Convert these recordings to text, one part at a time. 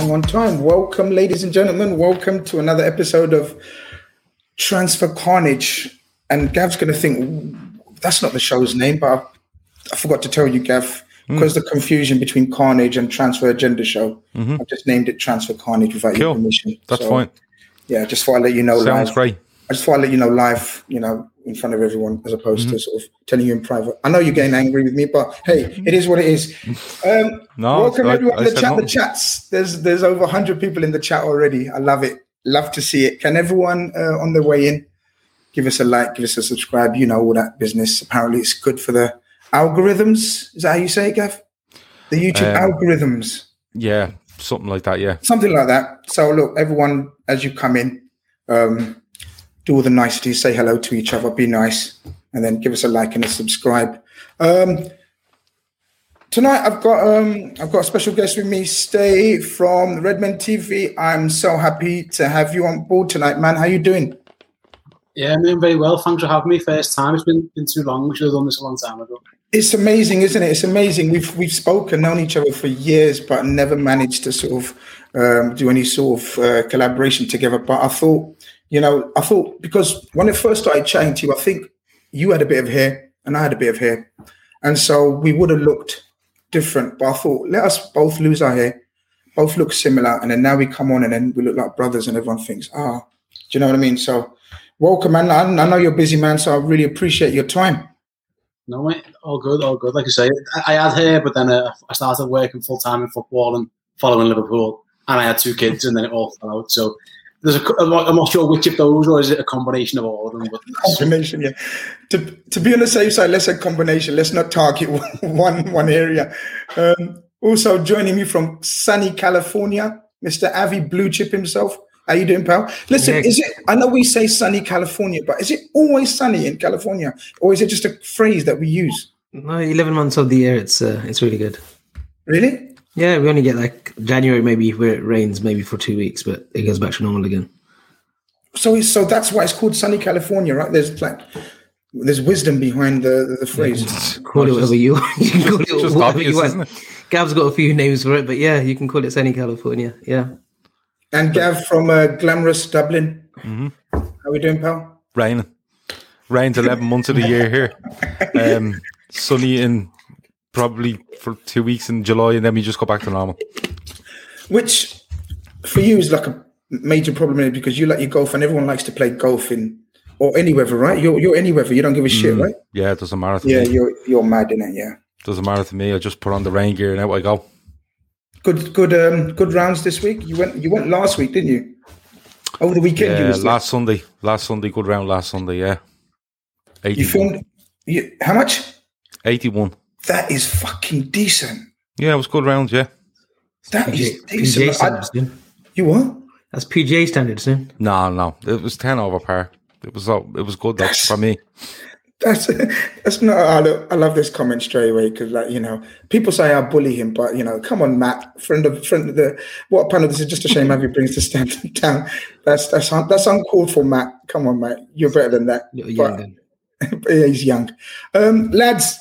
Bang on time. Welcome, ladies and gentlemen. Welcome to another episode of Transfer Carnage. And Gav's going to think that's not the show's name, but I, I forgot to tell you, Gav, hmm. because the confusion between Carnage and Transfer Agenda Show. Mm-hmm. I've just named it Transfer Carnage without your permission. That's So, fine. Yeah, just thought I'd let you know. Sounds live. great. I just want I'd let you know live, you know, in front of everyone, as opposed Mm-hmm. to sort of telling you in private. I know you're getting angry with me, but hey, it is what it is. Um, No, welcome I- everyone I in the chat. The chats. There's there's over hundred people in the chat already. I love it. Love to see it. Can everyone uh, on their way in give us a like, give us a subscribe? You know all that business. Apparently, it's good for the algorithms. Is that how you say it, Gav? The YouTube Um, algorithms Yeah, something like that. Yeah. something like that. So look, everyone, as you come in, um, do all the niceties, say hello to each other, be nice, and then give us a like and a subscribe. Um, tonight, I've got um, I've got a special guest with me, Ste from Redmen TV. I'm so happy to have you on board tonight, man. How are you doing? Yeah, I'm doing very well. Thanks for having me. First time. It's been, been too long. We should have done this a long time ago. It's amazing, isn't it? It's amazing. We've we've spoken, known each other for years, but never managed to sort of um, do any sort of uh, collaboration together. But I thought, you know, I thought because when it first started chatting to you, I think you had a bit of hair and I had a bit of hair, and so we would have looked different. But I thought, let us both lose our hair, both look similar, and then now we come on and then we look like brothers, and everyone thinks, ah, do you know what I mean? So, welcome, man. I, know you're busy man, so I really appreciate your time. No, mate, all good, all good. Like I say, I, I had hair, but then uh, I started working full time in football and following Liverpool, and I had two kids, and then it all fell out. So there's a, I'm not I'm not sure which of those, or is it a combination of all of them? But combination. Yeah. To to be on the safe side, let's say combination. Let's not target one one area. Um, also joining me from sunny California, Mr. Avi Blue Chip himself. How you doing, pal? Listen, Yeah. is it? I know we say sunny California, but is it always sunny in California, or is it just a phrase that we use? No, eleven months of the year, it's uh, it's really good. Really? Yeah, we only get like January maybe where it rains maybe for two weeks, but it goes back to normal again. So it's, so that's why it's called sunny California, right? There's like there's wisdom behind the the, the phrase. call it whatever you want. you can call it whatever obvious, you want. Gav's got a few names for it, but yeah, you can call it sunny California. Yeah, And Gav from uh, glamorous Dublin. Mm-hmm. How we doing, pal? Raining. Rains 11 months of the year here. Um, sunny in probably for two weeks in July, and then we just go back to normal. which for you is like a major problem because you like your golf and everyone likes to play golf in or any weather, right? You're you're any weather. You don't give a shit, right? Yeah, it doesn't matter to Yeah, me. you're you're mad in it. Yeah, Doesn't matter to me. I just put on the rain gear and out I go. good good um good rounds this week. You went you went last week, didn't you? Over the weekend, you Yeah, there. last Sunday. Last Sunday, good round last Sunday, yeah. you filmed. You, how much? 81. That is fucking decent. Yeah, it was good rounds, yeah. That is PGA, decent. I- standards. dude. you what? That's PGA standards, dude. No, no. It was 10 over par. It was uh, it was good though, for me. That's that's not. I love, I love this comment straight away because, like, you know, people say I bully him, but you know, come on, Matt, friend of friend of the what panel? This is just a shame Avi brings the standard down. That's that's un- that's uncalled for, Matt. Come on, Matt, you're better than that. You're young, But- yeah, he's young, um, lads.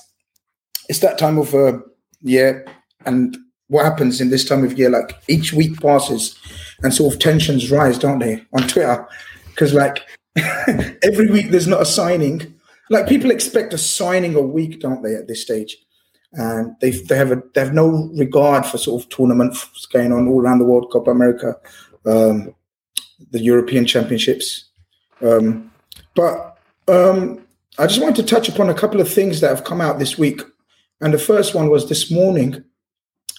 It's that time of uh, year, and what happens in this time of year? Like each week passes, and sort of tensions rise, don't they, on Twitter? Because like every week there's not a signing. Like people expect a signing a week, don't they? At this stage, and they they have a they have no regard for sort of tournaments going on all around the world, Copa America, um, the European Championships. Um, but um, I just wanted to touch upon a couple of things that have come out this week, and the first one was this morning.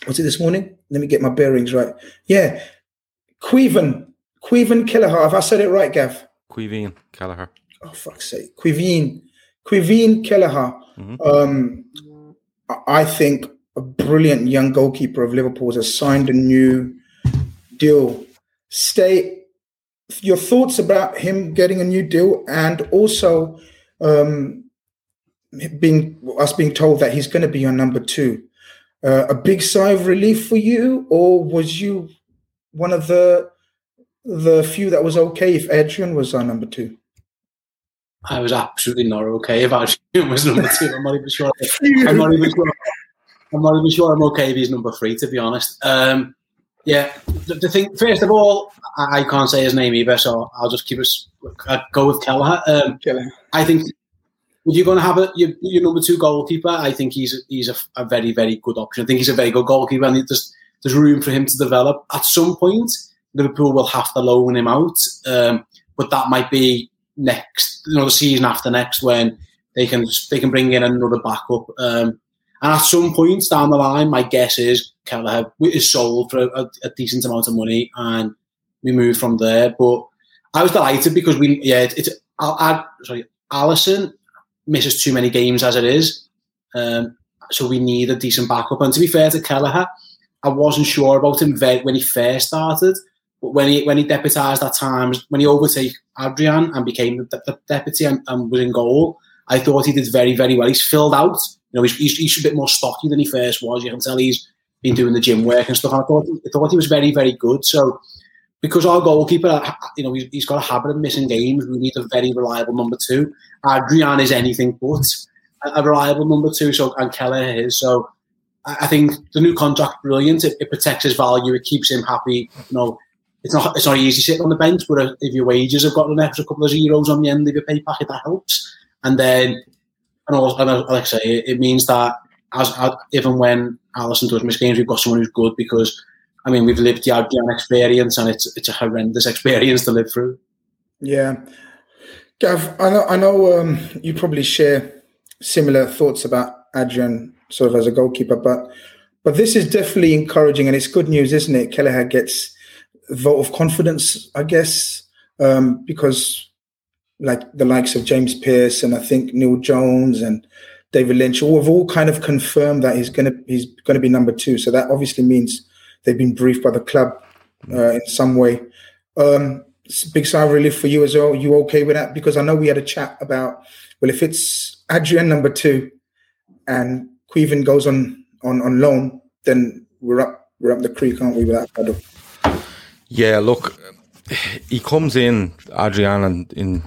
Was it this morning? Let me get my bearings right. Yeah, Queven, Queven Kelleher. Have I said it right, Gav? Queeveen, Kelleher. oh fuck's sake, Quiveen, Quiveen Kelleher. Mhm. Um, I- I think a brilliant young goalkeeper of Liverpool's has signed a new deal Ste your thoughts about him getting a new deal and also um, being us being told that he's going to be on number two. Uh, a big sigh of relief for you, or was you one of the the few that was okay if Adrian was on number two? I was absolutely not okay if Adrian was number two. I'm not even sure. I'm not even sure. I'm not even sure I'm okay if he's number three. To be honest, um, yeah. The, the, thing, first of all, I, I, can't say his name either, so I'll just keep us. I'd go with Kelleher. Um, I think you're going to have a, your, your, number two goalkeeper, I think he's he's a, a, very very good option. I think he's a very good goalkeeper, and there's there's room for him to develop. At some point, Liverpool will have to loan him out, um, but that might be next, you know, the season after next when they can they can bring in another backup. Um, and at some point down the line, my guess is Kelleher is sold for a, a, decent amount of money, and we move from there. But I was delighted because we, yeah, it's, it's I, I, sorry, Alisson misses too many games as it is. Um, so we need a decent backup. And to be fair to Kelleher, I wasn't sure about him when he first started, but when he when he deputised at times, when he overtook Adrian and became the, the deputy and, and, was in goal, I thought he did very very well. He's filled out. You know, he's, he's, he's a bit more stocky than he first was. You can tell he's been doing the gym work and stuff. I thought I thought he was very very good. So because our goalkeeper, uh, you know, he's got a habit of missing games. We need a very reliable number two. Uh, Adrian is anything but a reliable number two. So and Kelleher is. So I think the new contract brilliant. It, it, protects his value. It keeps him happy. You know, it's not it's not easy sitting on the bench, but uh, if your wages have got an extra couple of zeros on the end of your pay packet, that helps. And then, and, also, and like I say, it, means that as, as even when Alisson does miss games, we've got someone who's good because I mean, we've lived the Adrian experience, and it's it's a horrendous experience to live through. Yeah, Gav, I know I know um, you probably share similar thoughts about Adrian, sort of as a goalkeeper, but but this is definitely encouraging, and it's good news, isn't it? Kelleher gets vote of confidence, I guess, um, because like the likes of James Pearce and I think Neil Jones and David Lynch, all have all kind of confirmed that he's gonna he's gonna be number two. So that obviously means they've been briefed by the club uh, in some way. Um, big sigh of relief for you as well. You okay with that? Because I know we had a chat about well, if it's Adrian number two and Caoimhin goes on on on loan, then we're up we're up the creek, aren't we? With that. Yeah, look, he comes in Adrian in, in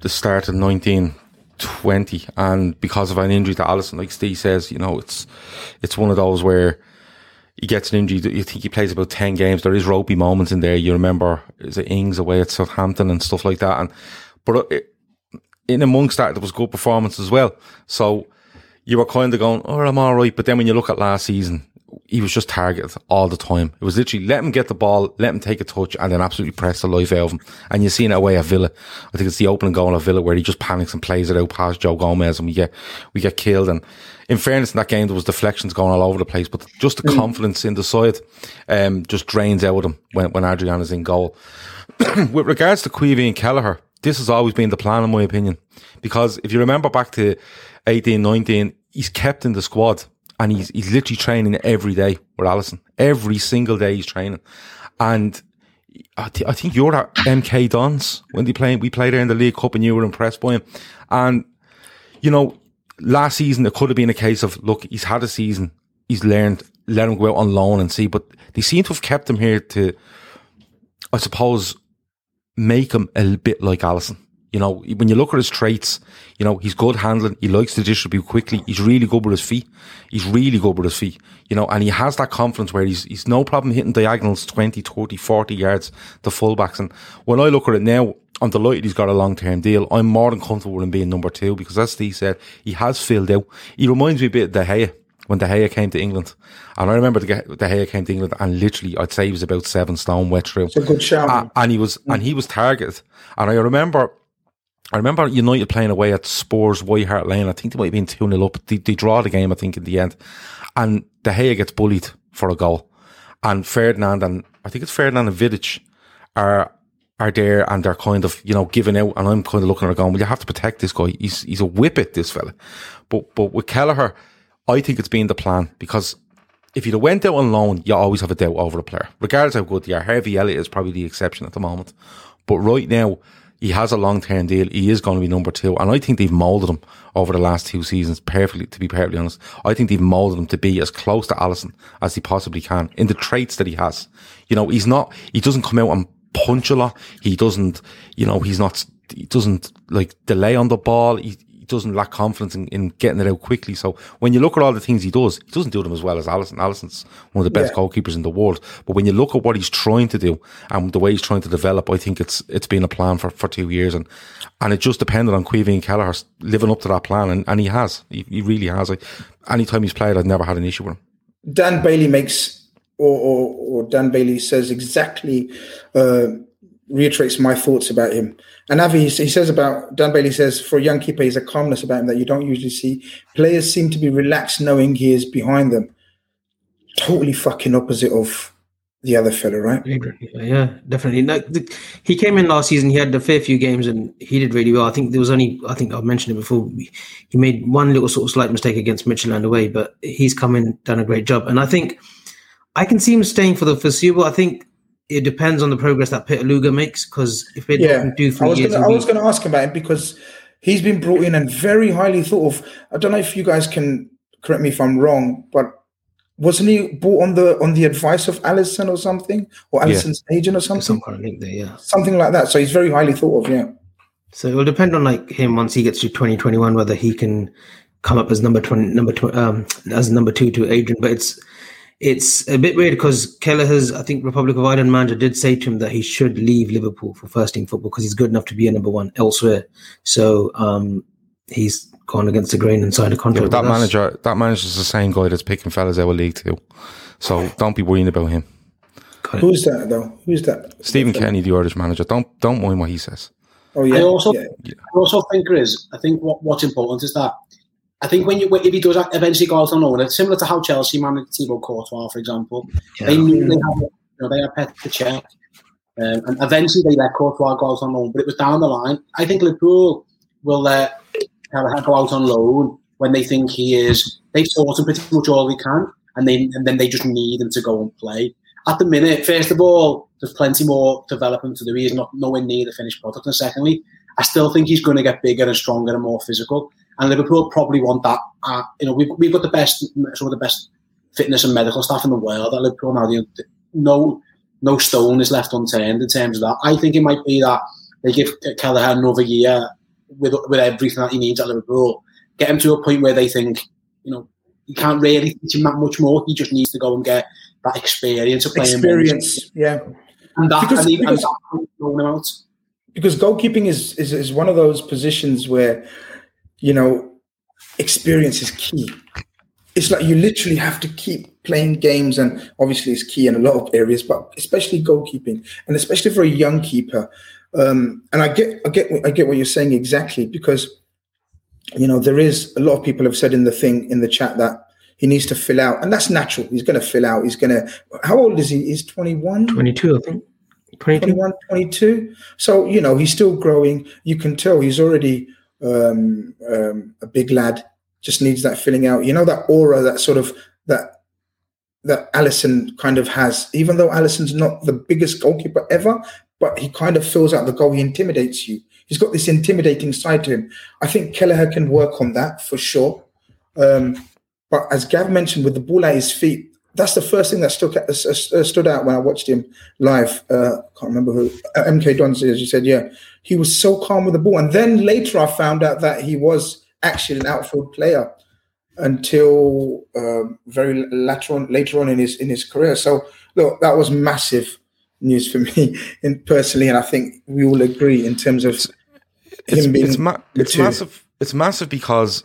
the start of nineteen twenty, and because of an injury to Alisson, like Steve says, you know, it's it's one of those where he gets an injury. You think he plays about 10 games. There is ropey moments in there. You remember, is it Ings away at Southampton and stuff like that. And, but uh, it, in amongst that, there was good performance as well. So you were kind of going, oh, I'm all right. But then when you look at last season, he was just targeted all the time. It was literally let him get the ball, let him take a touch, and then absolutely press the life out of him. And you've seen it away at Villa. I think it's the opening goal at Villa where he just panics and plays it out past Joe Gomez, and we get we get killed. And in fairness, in that game there was deflections going all over the place, but just the mm. confidence in the side um, just drains out of him when when Adrian is in goal. With regards to Caoimhin and Kelleher, this has always been the plan, in my opinion, because if you remember back to 18, 19, he's kept in the squad and he's he's literally training every day with Alisson. Every single day he's training, and I, th- I think you're at MK Dons when they played. We played there in the League Cup, and you were impressed by him. And you know, last season it could have been a case of look, he's had a season, he's learned, let him go out on loan and see. But they seem to have kept him here to, I suppose, make him a bit like Alisson. You know, when you look at his traits, you know, he's good handling. He likes to distribute quickly. He's really good with his feet. He's really good with his feet, you know, and he has that confidence where he's, he's no problem hitting diagonals 20, 30, 40 yards to fullbacks. And when I look at it now, I'm delighted he's got a long term deal. I'm more than comfortable with him being number two because as Steve said, he has filled out. He reminds me a bit of De Gea when De Gea came to England. And I remember the De Gea came to England and literally I'd say he was about seven stone wet through. It's a good shout. Uh, and he was, and he was targeted. And I remember I remember United playing away at Spurs White Hart Lane. I think they might have been 2 0 up. They, they, draw the game, I think, in the end. And De Gea gets bullied for a goal. And Ferdinand and I think it's Ferdinand and Vidic are are there and they're kind of, you know, giving out. And I'm kind of looking at it going, well, you have to protect this guy. He's, he's a whippet, this fella. But, but with Kelleher, I think it's been the plan because if you'd have went out on loan, you always have a doubt over a player, regardless how good they are. Harvey Elliott is probably the exception at the moment, but right now he has a long term deal. He is going to be number two, and I think they've moulded him over the last two seasons perfectly. To be perfectly honest, I think they've moulded him to be as close to Alisson as he possibly can in the traits that he has. You know, he's not. He doesn't come out and punch a lot. He doesn't. You know, he's not. He doesn't like delay on the ball. He, he doesn't lack confidence in, in getting it out quickly. So when you look at all the things he does, he doesn't do them as well as Alisson. Alisson's one of the best Yeah. goalkeepers in the world. But when you look at what he's trying to do and the way he's trying to develop, I think it's it's been a plan for, for two years and and it just depended on Caoimhin Kelleher living up to that plan and, and he has. He, he really has. Like anytime he's played, I've never had an issue with him. Dan Bailey makes, or, or, or Dan Bailey says exactly, uh, reiterates my thoughts about him. And Avi, he says about, Dan Bailey says, for a young keeper, he's a calmness about him that you don't usually see. Players seem to be relaxed knowing he is behind them. Totally fucking opposite of the other fella, right? Yeah, definitely. No, the, he came in last season. He had a fair few games and he did really well. I think there was only, I think I've mentioned it before. He made one little sort of slight mistake against Midtjylland away, but he's come in, done a great job. And I think I can see him staying for the foreseeable. I think it depends on the progress that Pitaluga makes because if it Yeah, doesn't do I was years, gonna, I was going to ask about him because he's been brought in and very highly thought of. I don't know if you guys can correct me if I'm wrong, but wasn't he bought on the on the advice of Alisson or something, or Alisson's agent or something? some something, kind of link there, yeah. something like that? So he's very highly thought of. Yeah, So it will depend on like him once he gets to 2021 whether he can come up as number 20 number tw- um as number 2 to Adrian but it's it's a bit weird because Kelleher's I think Republic of Ireland manager did say to him that he should leave Liverpool for first team football because he's good enough to be a number 1 elsewhere so um he's gone against the grain and signed a contract but that manager, us. manager, that manager's the same guy that's picking fellas out of League Two. So don't be worrying about him. Who's that though? Who's that? Stephen Kenny, the Irish manager, don't don't mind what he says. Oh yeah, I also, yeah. I also think there is. I think what, what's important is that I think when you if he does eventually go out on loan, it's similar to how Chelsea managed Thibaut Courtois, for example. They knew they had, you know, they had Petr Čech, um, and eventually they let Courtois go out on loan. But it was down the line. I think Liverpool will let Kelleher go out on loan when they think he is. They've taught him pretty much all they can, and they and then they just need him to go and play. At the minute, first of all, there's plenty more development to do. He's not nowhere near the finished product. And secondly, I still think he's going to get bigger and stronger and more physical. And Liverpool probably want that. Uh, you know, we've, we've got the best, some of the best fitness and medical staff in the world at Liverpool now. You know, no, no stone is left unturned in terms of that. I think it might be that they give Kelleher another year with with everything that he needs at Liverpool, get him to a point where they think, you know, you can't really teach him that much more. He just needs to go and get that experience of playing experience. Yeah, and that Because- and, he, and because- that him out. because goalkeeping is, is is one of those positions where you know experience is key. It's like you literally have to keep playing games and obviously it's key in a lot of areas but especially goalkeeping and especially for a young keeper. Um, and i get i get i get what you're saying exactly because you know there is a lot of people have said in the thing in the chat that he needs to fill out and that's natural. He's going to fill out. He's going to how old is he? He's 21 22 I think. 22 21, 22. So, you know, he's still growing. You can tell he's already um, um, a big lad, just needs that filling out. You know, that aura, that sort of, that, that Alisson kind of has, even though Alisson's not the biggest goalkeeper ever, but he kind of fills out the goal. He intimidates you. He's got this intimidating side to him. I think Kelleher can work on that for sure. Um, but as Gav mentioned, with the ball at his feet, that's the first thing that stuck, uh, uh, stood out when I watched him live. Uh, can't remember who. Uh, MK Dons, as you said, yeah, he was so calm with the ball. And then later, I found out that he was actually an outfield player until um, very later on, later on in his in his career. So, look, that was massive news for me, and personally, and I think we all agree in terms of It's him being it's, ma- it's massive. It's massive because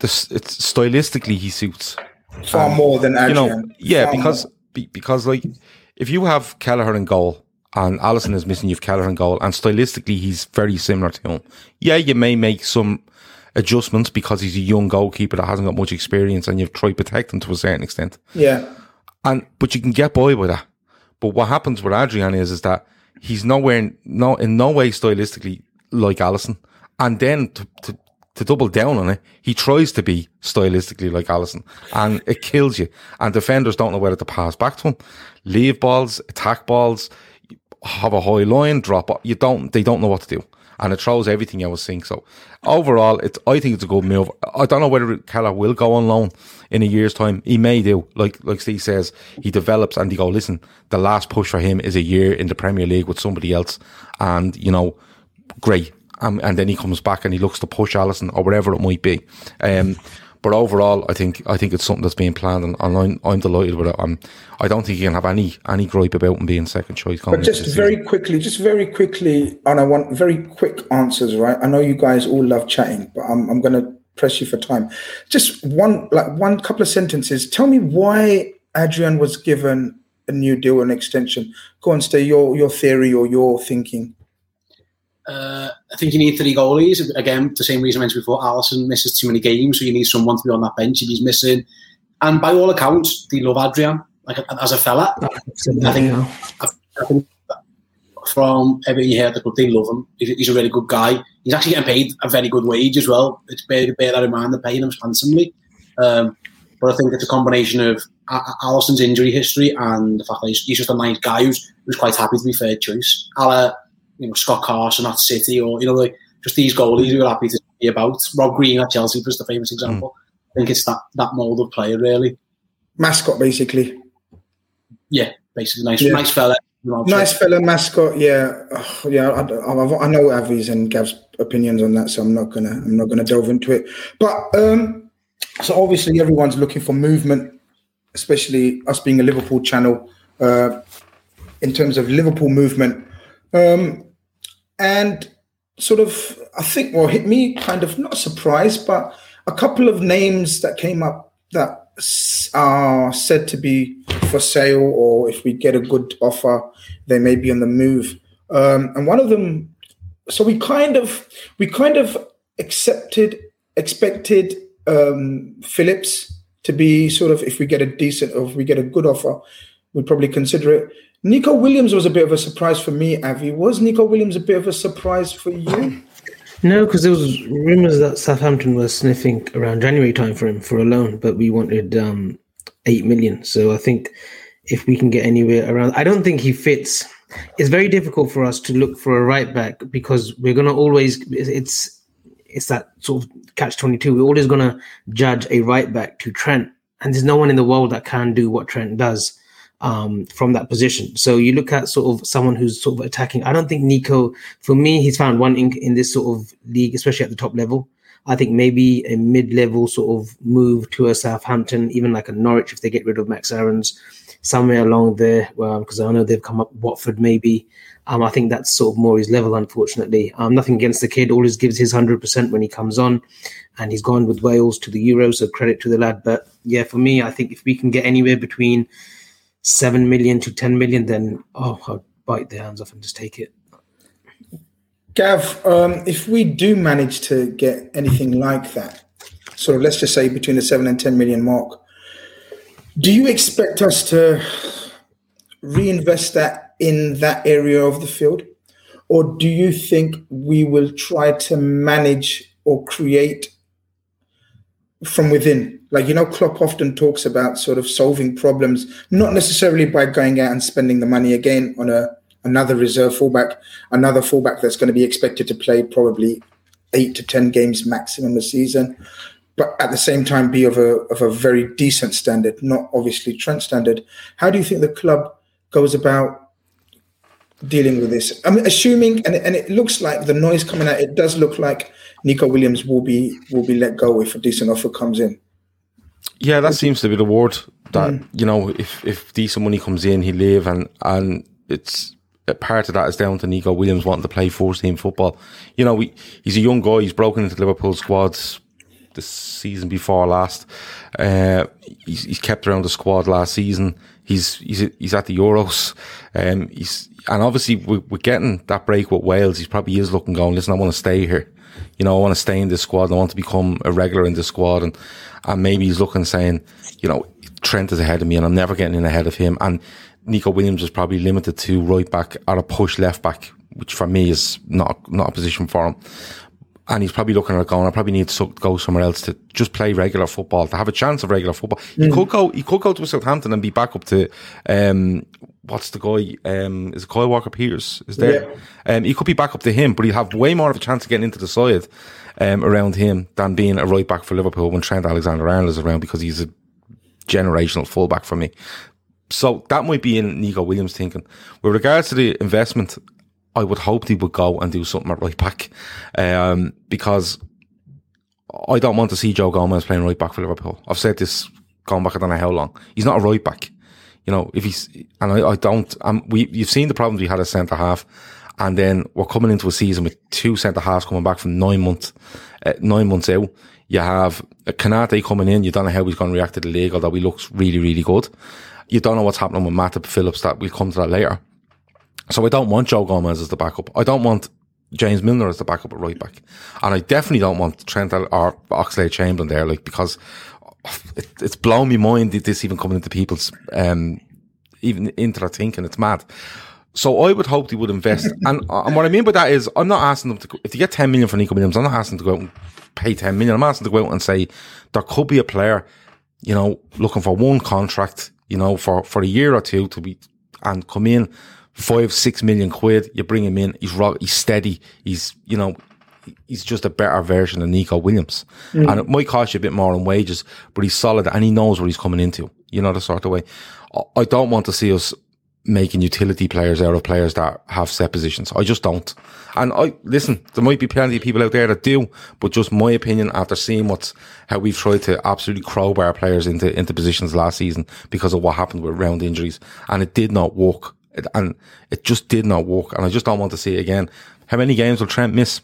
this it's stylistically he suits. Far um, more than you know, yeah, Far because more. because like if you have Kelleher in goal and Alisson is missing, you've Kelleher in goal, and stylistically he's very similar to him. Yeah, you may make some adjustments because he's a young goalkeeper that hasn't got much experience, and you've tried to protect him to a certain extent. yeah, And but you can get by with that. But what happens with Adrian is is that he's nowhere no in no way stylistically like Alisson. And then to, to to double down on it, he tries to be stylistically like Alisson and it kills you. And defenders don't know whether to pass back to him, leave balls, attack balls, have a high line, drop. You don't. They don't know what to do, and it throws everything out of sync. So overall, it's. I think it's a good move. I don't know whether Kelleher will go on loan in a year's time. He may do. Like like Steve says, he develops, and they go. Listen, the last push for him is a year in the Premier League with somebody else, and you know, great. Um, and then he comes back and he looks to push Alisson or whatever it might be. Um, but overall, I think I think it's something that's being planned, and, and I'm, I'm delighted with it. I'm, I don't think you can have any any gripe about him being second choice. But just very season. quickly, just very quickly, and I want very quick answers. Right? I know you guys all love chatting, but I'm I'm going to press you for time. Just one like one couple of sentences. Tell me why Adrian was given a new deal, an extension. Go on, Ste your your theory or your thinking. Uh, I think you need three goalies. Again, the same reason I mentioned before. Alisson misses too many games, so you need someone to be on that bench if he's missing. And by all accounts, they love Adrian. Like as a fella, I think, I think from everything you heard, the club they love him. He's, a really good guy. He's actually getting paid a very good wage as well. It's bear, bear that in mind. They're paying him handsomely. Um, but I think it's a combination of Alisson's injury history and the fact that he's, just a nice guy who's, who's quite happy to be third choice. Ala you know Scott Carson at City, or you know like just these goalies who are happy to be about. Rob Green at Chelsea was the famous example. Mm. I think it's that that mold of player really. Mascot basically. Yeah, basically nice, yeah. nice fella. Nice fella, mascot. Yeah, oh, yeah. I, I, I, know Avi's and Gav's opinions on that, so I'm not gonna I'm not gonna delve into it. But um, so obviously everyone's looking for movement, especially us being a Liverpool channel. Uh, in terms of Liverpool movement, um, and sort of, I think, well, hit me kind of not surprised, but a couple of names that came up that are said to be for sale, or if we get a good offer, they may be on the move. Um, and one of them, so we kind of, we kind of accepted, expected um, Phillips to be sort of, if we get a decent, or if we get a good offer, we'd probably consider it. Neco Williams was a bit of a surprise for me, Avi. Was Neco Williams a bit of a surprise for you? No, because there was rumours that Southampton was sniffing around January time for him for a loan, but we wanted um, eight million. So I think if we can get anywhere around, I don't think he fits. It's very difficult for us to look for a right back because we're going to always. It's it's that sort of catch twenty two. We're always going to judge a right back to Trent, and there's no one in the world that can do what Trent does um, from that position. So you look at sort of someone who's sort of attacking. I don't think Neco, for me, he's found one ink in this sort of league, especially at the top level. I think maybe a mid-level sort of move to a Southampton, even like a Norwich if they get rid of Max Aarons, somewhere along there. Well, because I know they've come up Watford maybe. Um, I think that's sort of more his level, unfortunately. Um, nothing against the kid, always gives his hundred percent when he comes on, and he's gone with Wales to the Euro, so credit to the lad. But yeah, for me, I think if we can get anywhere between seven million to ten million, then oh, I'll bite their hands off and just take it. Gav, um, if we do manage to get anything like that, sort of let's just say between the seven and ten million mark, do you expect us to reinvest that in that area of the field? Or do you think we will try to manage or create from within like you know, Klopp often talks about sort of solving problems, not necessarily by going out and spending the money again on a another reserve fullback, another fullback that's going to be expected to play probably eight to ten games maximum a season, but at the same time be of a of a very decent standard, not obviously Trent standard. How do you think the club goes about dealing with this? I'm assuming, and and it looks like the noise coming out. It does look like Neco Williams will be will be let go if a decent offer comes in. Yeah, that seems to be the word. That mm. you know, if if decent money comes in, he leave, and and it's a part of that is down to Neco Williams wanting to play first team football. You know, we, he's a young guy. He's broken into Liverpool squads the season before last. Uh, he's, he's, kept around the squad last season. He's he's he's at the Euros. Um, he's and obviously we're, we're, getting that break with Wales. He's probably is looking going. Listen, I want to stay here. You know, I want to stay in this squad. I want to become a regular in this squad. And and maybe he's looking saying, you know, Trent is ahead of me and I'm never getting in ahead of him. And Neco Williams is probably limited to right back or a push left back, which for me is not not a position for him. And he's probably looking at going, I probably need to go somewhere else to just play regular football, to have a chance of regular football. He Mm. could go, he could go to Southampton and be back up to, um, what's the guy? Um, is it Kyle Walker Peters? Is there? Um, he could be back up to him, but he'd have way more of a chance of getting into the side, um, around him than being a right back for Liverpool when Trent Alexander-Arnold is around because he's a generational fullback for me. So that might be in Neco Williams' thinking. With regards to the investment, I would hope he would go and do something at right back, um, because I don't want to see Joe Gomez playing right back for Liverpool. I've said this going back I don't know how long. He's not a right back. You know, if he's and I, I don't. Um, we you've seen the problems we had as centre half, and then we're coming into a season with two centre halves coming back from nine months, uh, nine months out. You have a Konaté coming in. You don't know how he's going to react to the league, although he looks really, really good. You don't know what's happening with Matip Phillips. That we'll come to that later. So I don't want Joe Gomez as the backup. I don't want James Milner as the backup at right back, and I definitely don't want Trent or Oxlade Chamberlain there, like because it, it's blown my mind that this even coming into people's um even into their thinking. It's mad. So I would hope they would invest, and and what I mean by that is I'm not asking them to if they get 10 million for Neco Williams, I'm not asking them to go out and pay 10 million. I'm asking them to go out and say there could be a player, you know, looking for one contract, you know, for for a year or two to be and come in five six million quid. You bring him in, he's rock, he's steady, he's you know. He's just a better version of Neco Williams. Mm. And it might cost you a bit more in wages, but he's solid and he knows what he's coming into. You know, the sort of way. I- I don't want to see us making utility players out of players that have set positions. I just don't. And I listen, there might be plenty of people out there that do, but just my opinion after seeing what's how we've tried to absolutely crowbar players into into positions last season because of what happened with round injuries, and it did not work. It, and it just did not work, and I just don't want to see it again. How many games will Trent miss?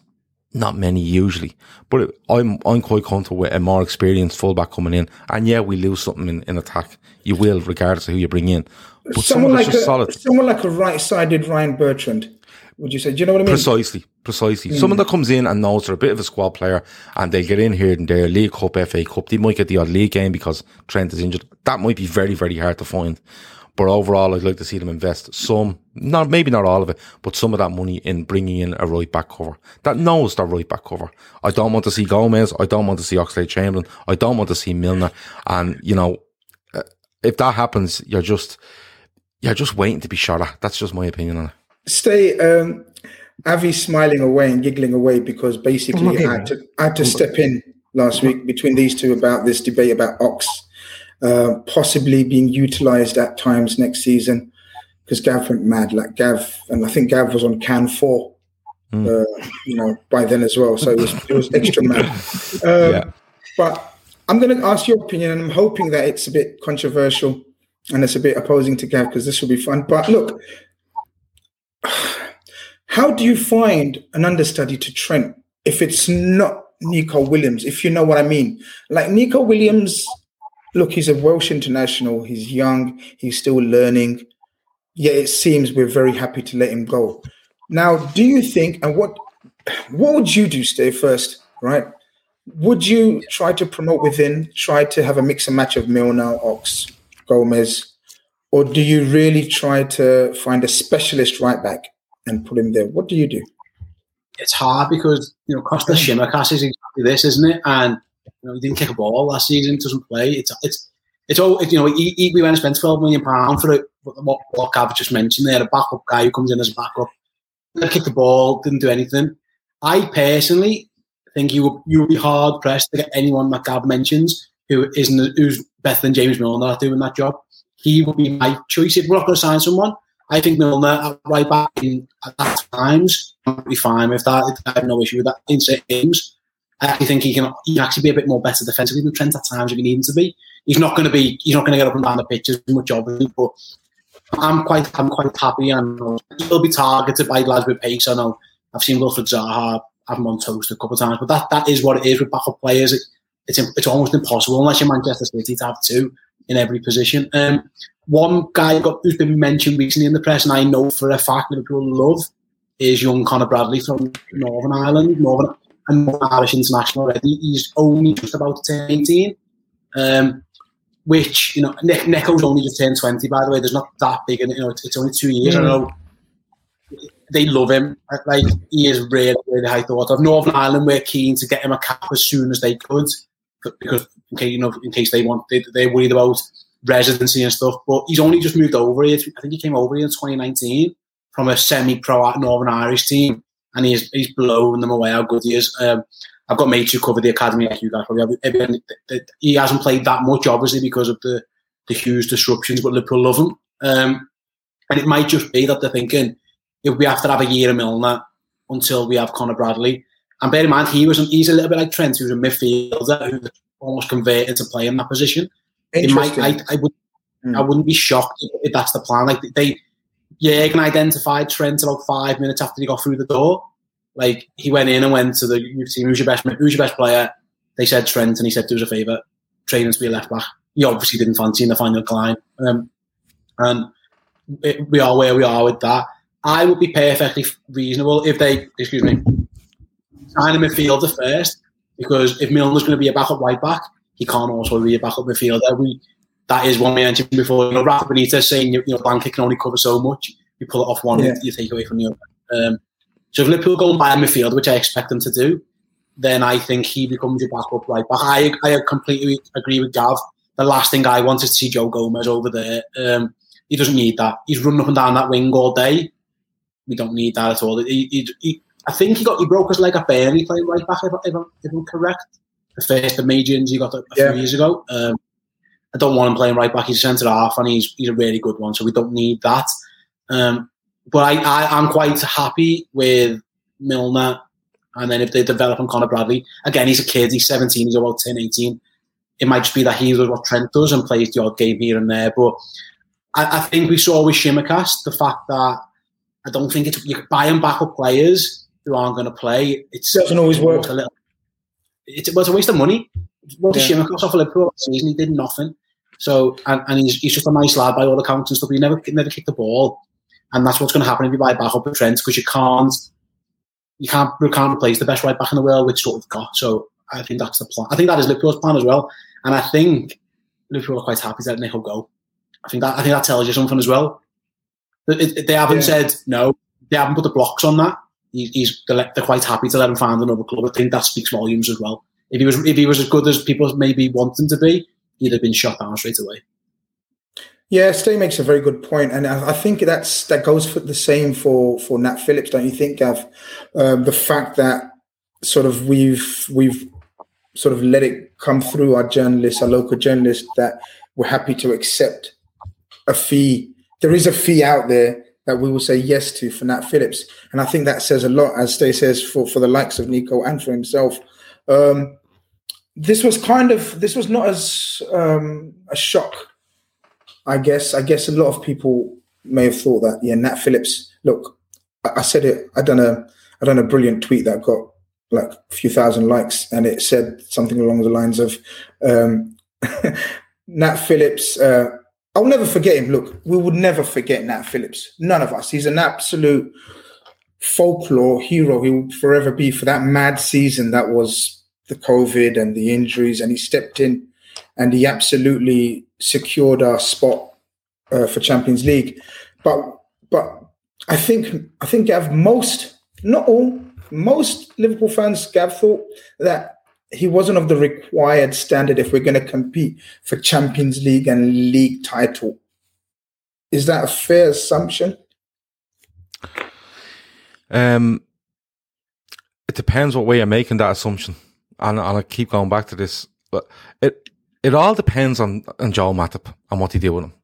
Not many usually, but it, I'm I'm quite comfortable with a more experienced fullback coming in. And yeah, we lose something in, in attack. You will, regardless of who you bring in. But someone, someone like a, solid. someone like a right-sided Ryan Bertrand. Would you say? Do you know what I mean? Precisely, precisely. Hmm. Someone that comes in and knows they're a bit of a squad player and they get in here and there, League Cup, FA Cup, they might get the odd league game because Trent is injured. That might be very, very hard to find. But overall, I'd like to see them invest some, not maybe not all of it, but some of that money in bringing in a right back cover that knows their right back cover. I don't want to see Gomez. I don't want to see Oxlade Chamberlain. I don't want to see Milner. And you know, uh, if that happens, you're just you're just waiting to be shot at. That's just my opinion on it. Ste. Um, Avi's smiling away and giggling away because basically I had to I had to step in last week between these two about this debate about Ox uh, possibly being utilised at times next season because Gav went mad. Like Gav, and I think Gav was on Can Four, uh, you know, by then as well. So it was it was extra mad. Um, Yeah. But I'm going to ask your opinion, and I'm hoping that it's a bit controversial and it's a bit opposing to Gav because this will be fun. But look, how do you find an understudy to Trent if it's not Neco Williams? If you know what I mean, like Neco Williams, look, he's a Welsh international. He's young. He's still learning. Yet it seems we're very happy to let him go. Now, do you think, and what what would you do, Ste first, right? Would you try to promote within, try to have a mix and match of Milner, Ox, Gomez, or do you really try to find a specialist right back and put him there? What do you do? it's hard because you know Kostas Tsimikas is exactly this, isn't it? And you know he didn't kick a ball last season, doesn't play. It's it's it's all you know. He, he, we went and spent twelve million pound for it. What what Gav just mentioned there, a backup guy who comes in as a backup, didn't kick the ball, didn't do anything. I personally think you would you would be hard pressed to get anyone that Gav mentions who isn't who's better than James Milner at doing that job. He would be my choice if we're not going to sign someone. I think Milner at right back in, at times would be fine with that. I have no issue with that in certain games. I think he can he actually be a bit more better defensively than Trent at times if he needs to be. He's not going to be he's not going to get up and down the pitch as much obviously, but I'm quite I'm quite happy and he'll be targeted by lads with pace. I know I've seen Wilfried Zaha have him on toast a couple of times, but that, that is what it is with backup players. It, it's it's almost impossible unless you're Manchester City to have two in every position. Um, one guy got, who's been mentioned recently in the press, and I know for a fact Liverpool love, is young Conor Bradley from Northern Ireland, Northern and Northern Irish international already. He's only just about to turn 18. Um, which you know, Nick Neco's only just turned 20. By the way, there's not that big, and, you know, it's, it's only two years. I know they love him. Like he is really, really high thought of. Northern Ireland were keen to get him a cap as soon as they could, because in case you know, in case they want, they, they're worried about residency and stuff. But he's only just moved over here. I think he came over here in 2019 from a semi-pro Northern Irish team, and he's he's blown them away how good he is. Um, I've got mates who cover the academy like you guys probably have. He hasn't played that much, obviously, because of the, the huge disruptions, but Liverpool love him. Um, and it might just be that they're thinking, if we have to have a year of Milner until we have Conor Bradley. And bear in mind, he was he's a little bit like Trent, who's a midfielder who almost converted to play in that position. It might, I, I would, mm. I wouldn't be shocked if that's the plan. Like they, Jurgen identified Trent about five minutes after he got through the door. Like he went in and went to the youth team. Who's your best? Who's your best player? They said Trent, and he said, "Do us a favour, training to be a left back." He obviously didn't fancy in the final climb, um, and it, we are where we are with that. I would be perfectly reasonable if they, excuse me, sign a midfielder first, because if Milner's going to be a backup right back, he can't also be a backup midfielder. We that is one we mentioned before. You know, Rafa Benitez saying you know Blanket can only cover so much. You pull it off one, yeah. you take away from the other. Um, so if Liverpool go and buy a midfielder, which I expect them to do, then I think he becomes your backup right back. I, I completely agree with Gav. The last thing I want is to see Joe Gomez over there. Um, he doesn't need that. He's running up and down that wing all day. We don't need that at all. He, he, he, I think he got he broke his leg at Burnley playing right back, if, if, if I'm correct. The first of major injury he got a, a yeah. few years ago. Um, I don't want him playing right back. He's a centre half and he's he's a really good one, so we don't need that. Um, but I, I am quite happy with Milner. And then if they develop on Conor Bradley, again, he's a kid. He's 17. He's about 10, 18. It might just be that he does what Trent does and plays the odd game here and there. But I, I think we saw with Tsimikas the fact that I don't think it's you buying backup players who aren't going to play. It doesn't always work. A little, it, was a waste of money. What yeah. Tsimikas off of Liverpool season? He did nothing. So and, and he's, he's just a nice lad by all accounts and stuff. He never never kicked the ball. And that's what's going to happen if you buy back up with Trent because you can't, you can't, you can't replace the best right back in the world, which sort of got. So I think that's the plan. I think that is Liverpool's plan as well. And I think Liverpool are quite happy that Nick will go. I think that I think that tells you something as well. It, it, they haven't yeah. said no. They haven't put the blocks on that. He, he's they're, quite happy to let him find another club. I think that speaks volumes as well. If he was if he was as good as people maybe want him to be, he'd have been shot down straight away. Yeah, Ste makes a very good point, and I, think that's that goes for the same for for Nat Phillips, don't you think, Gav? Um, the fact that sort of we've we've sort of let it come through our journalists, our local journalists, that we're happy to accept a fee. There is a fee out there that we will say yes to for Nat Phillips, and I think that says a lot, as Ste says, for for the likes of Neco and for himself. Um, this was kind of this was not as um, a shock I guess I guess a lot of people may have thought that yeah, Nat Phillips. Look, I, I said it. I done a I done a brilliant tweet that got like a few thousand likes, and it said something along the lines of um, Nat Phillips. Uh, I'll never forget him. Look, we would never forget Nat Phillips. None of us. He's an absolute folklore hero. He will forever be for that mad season that was the COVID and the injuries, and he stepped in and he absolutely secured our spot uh, for Champions League. But but I think I think Gav most not all most Liverpool fans Gav thought that he wasn't of the required standard if we're going to compete for Champions League and league title. Is that a fair assumption? Um, it depends what way you're making that assumption, and, and I keep going back to this. But it it all depends on, on Joel Matip and what he did with him.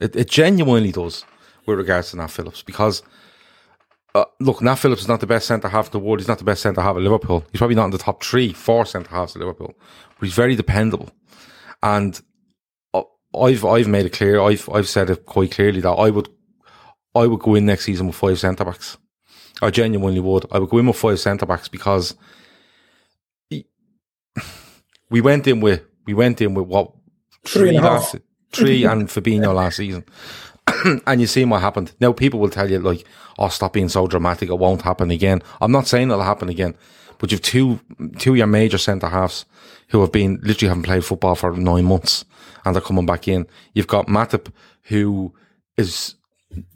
It, it genuinely does with regards to Nat Phillips because uh, look, Nat Phillips is not the best centre half in the world. He's not the best centre half at Liverpool. He's probably not in the top three, four centre halves at Liverpool, but he's very dependable. And uh, I've I've made it clear. I've I've said it quite clearly that I would I would go in next season with five centre backs. I genuinely would. I would go in with five centre backs because we went in with we went in with what three, three last three and Fabinho last season. and you see what happened. Now people will tell you like, "Oh, stop being so dramatic. It won't happen again." I'm not saying it'll happen again, but you've two two of your major centre halves who have been literally haven't played football for nine months and they're coming back in. You've got Matip who is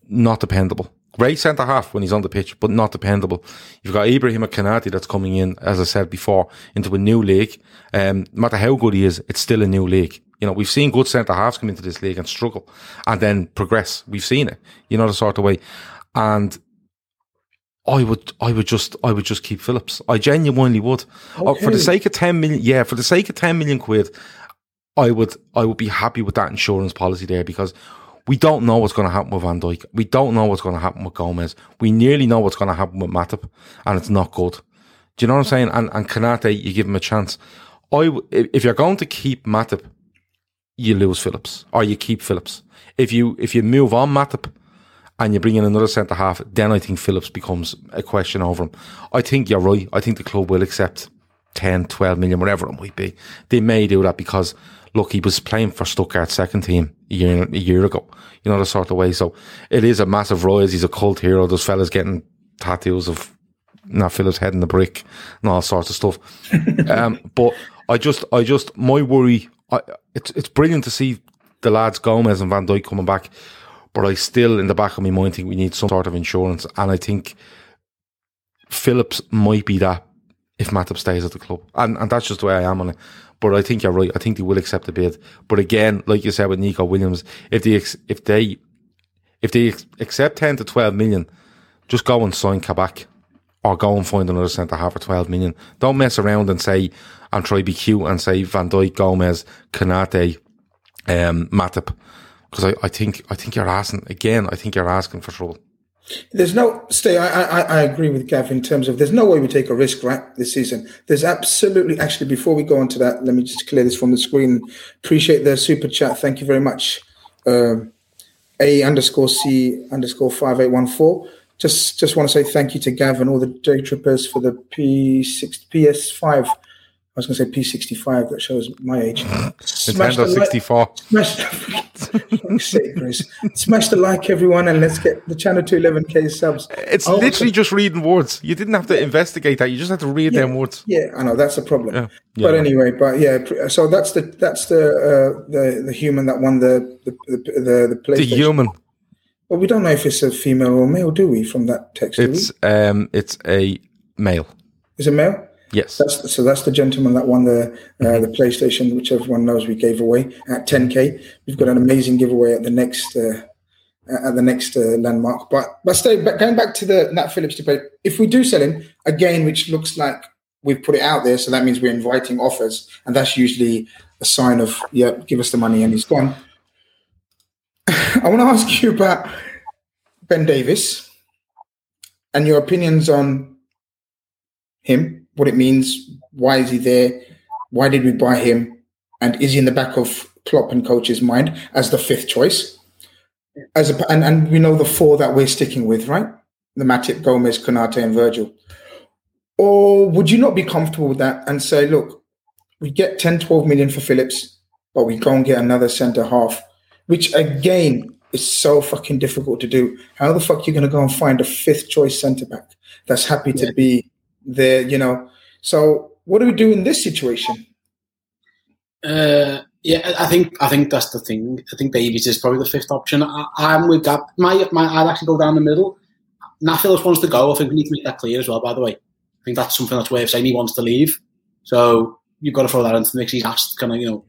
not dependable. Great centre half when he's on the pitch, but not dependable. You've got Ibrahim Konaté that's coming in, as I said before, into a new league. Um, no matter how good he is, it's still a new league. You know, we've seen good centre halves come into this league and struggle and then progress. We've seen it, you know, the sort of way. And I would, I would just, I would just keep Phillips. I genuinely would. Oh, for the sake of 10 million, yeah, for the sake of 10 million quid, I would, I would be happy with that insurance policy there because we don't know what's going to happen with Van Dijk. We don't know what's going to happen with Gomez. We nearly know what's going to happen with Matip, and it's not good. Do you know what I'm saying? And and Konaté, you give him a chance. I if you're going to keep Matip, you lose Phillips or you keep Phillips. If you if you move on Matip and you bring in another centre half, then I think Phillips becomes a question over him. I think you're right. I think the club will accept 10, 12 million, whatever it might be. They may do that because look, he was playing for Stuttgart's second team a year, a year ago, you know, the sort of way. So it is a massive rise. He's a cult hero. Those fellas getting tattoos of Nat Phillips head in the brick and all sorts of stuff. um, but I just, I just, my worry, I, it's, it's brilliant to see the lads Gomez and Van Dijk coming back, but I still, in the back of my mind, think we need some sort of insurance. And I think Phillips might be that if Matip stays at the club. And, and that's just the way I am on it. But I think you're right. I think they will accept the bid. But again, like you said with Neco Williams, if they if they if they accept ten to twelve million, just go and sign Kabak or go and find another centre half for twelve million. Don't mess around and say and try be cute and say Van Dijk, Gomez, Konaté, um, Matip. Because I, I think I think you're asking again. I think you're asking for trouble. There's no stay. I, I I agree with Gav in terms of there's no way we take a risk right this season. There's absolutely actually before we go on to that, let me just clear this from the screen. Appreciate the super chat. Thank you very much. Um, a underscore C underscore five eight one four. Just just want to say thank you to Gav and all the day trippers for the P six PS five I was going to say P65. That shows my age. Nintendo 64. Smash, sake, Chris. Smash the like, everyone, and let's get the channel to 11k subs. It's oh, literally just reading words. You didn't have to investigate that. You just had to read yeah. them words. Yeah, I know that's a problem. Yeah. yeah. But anyway, but yeah. So that's the that's the uh, the the human that won the the the the, the PlayStation. The human. Well, we don't know if it's a female or male, do we? From that text, it's um, it's a male. Is it male? Yes. That's, so that's the gentleman that won the uh, mm-hmm. the PlayStation, which everyone knows we gave away at 10k. We've got an amazing giveaway at the next uh, at the next uh, landmark. But but stay back, going back to the Nat Phillips debate. If we do sell him again, which looks like we've put it out there, so that means we're inviting offers, and that's usually a sign of yeah, give us the money and he's gone. I want to ask you about Ben Davies and your opinions on him what it means. Why is he there? Why did we buy him? And is he in the back of Klopp and coach's mind as the fifth choice? As a, and, and we know the four that we're sticking with, right? The Matip, Gomez, Konaté, and Virgil. Or would you not be comfortable with that and say, look, we get 10, 12 million for Phillips, but we go and get another centre half, which again is so fucking difficult to do. How the fuck are you going to go and find a fifth choice centre back that's happy to be there, you know. So what do we do in this situation? Uh, yeah, I think I think that's the thing. I think Davies is probably the fifth option. I, am with Gav. My, my, I'd actually go down the middle. Phillips wants to go. I think we need to make that clear as well. By the way, I think that's something that's worth saying. He wants to leave, so you've got to throw that into the mix. He's asked, kind of, you know,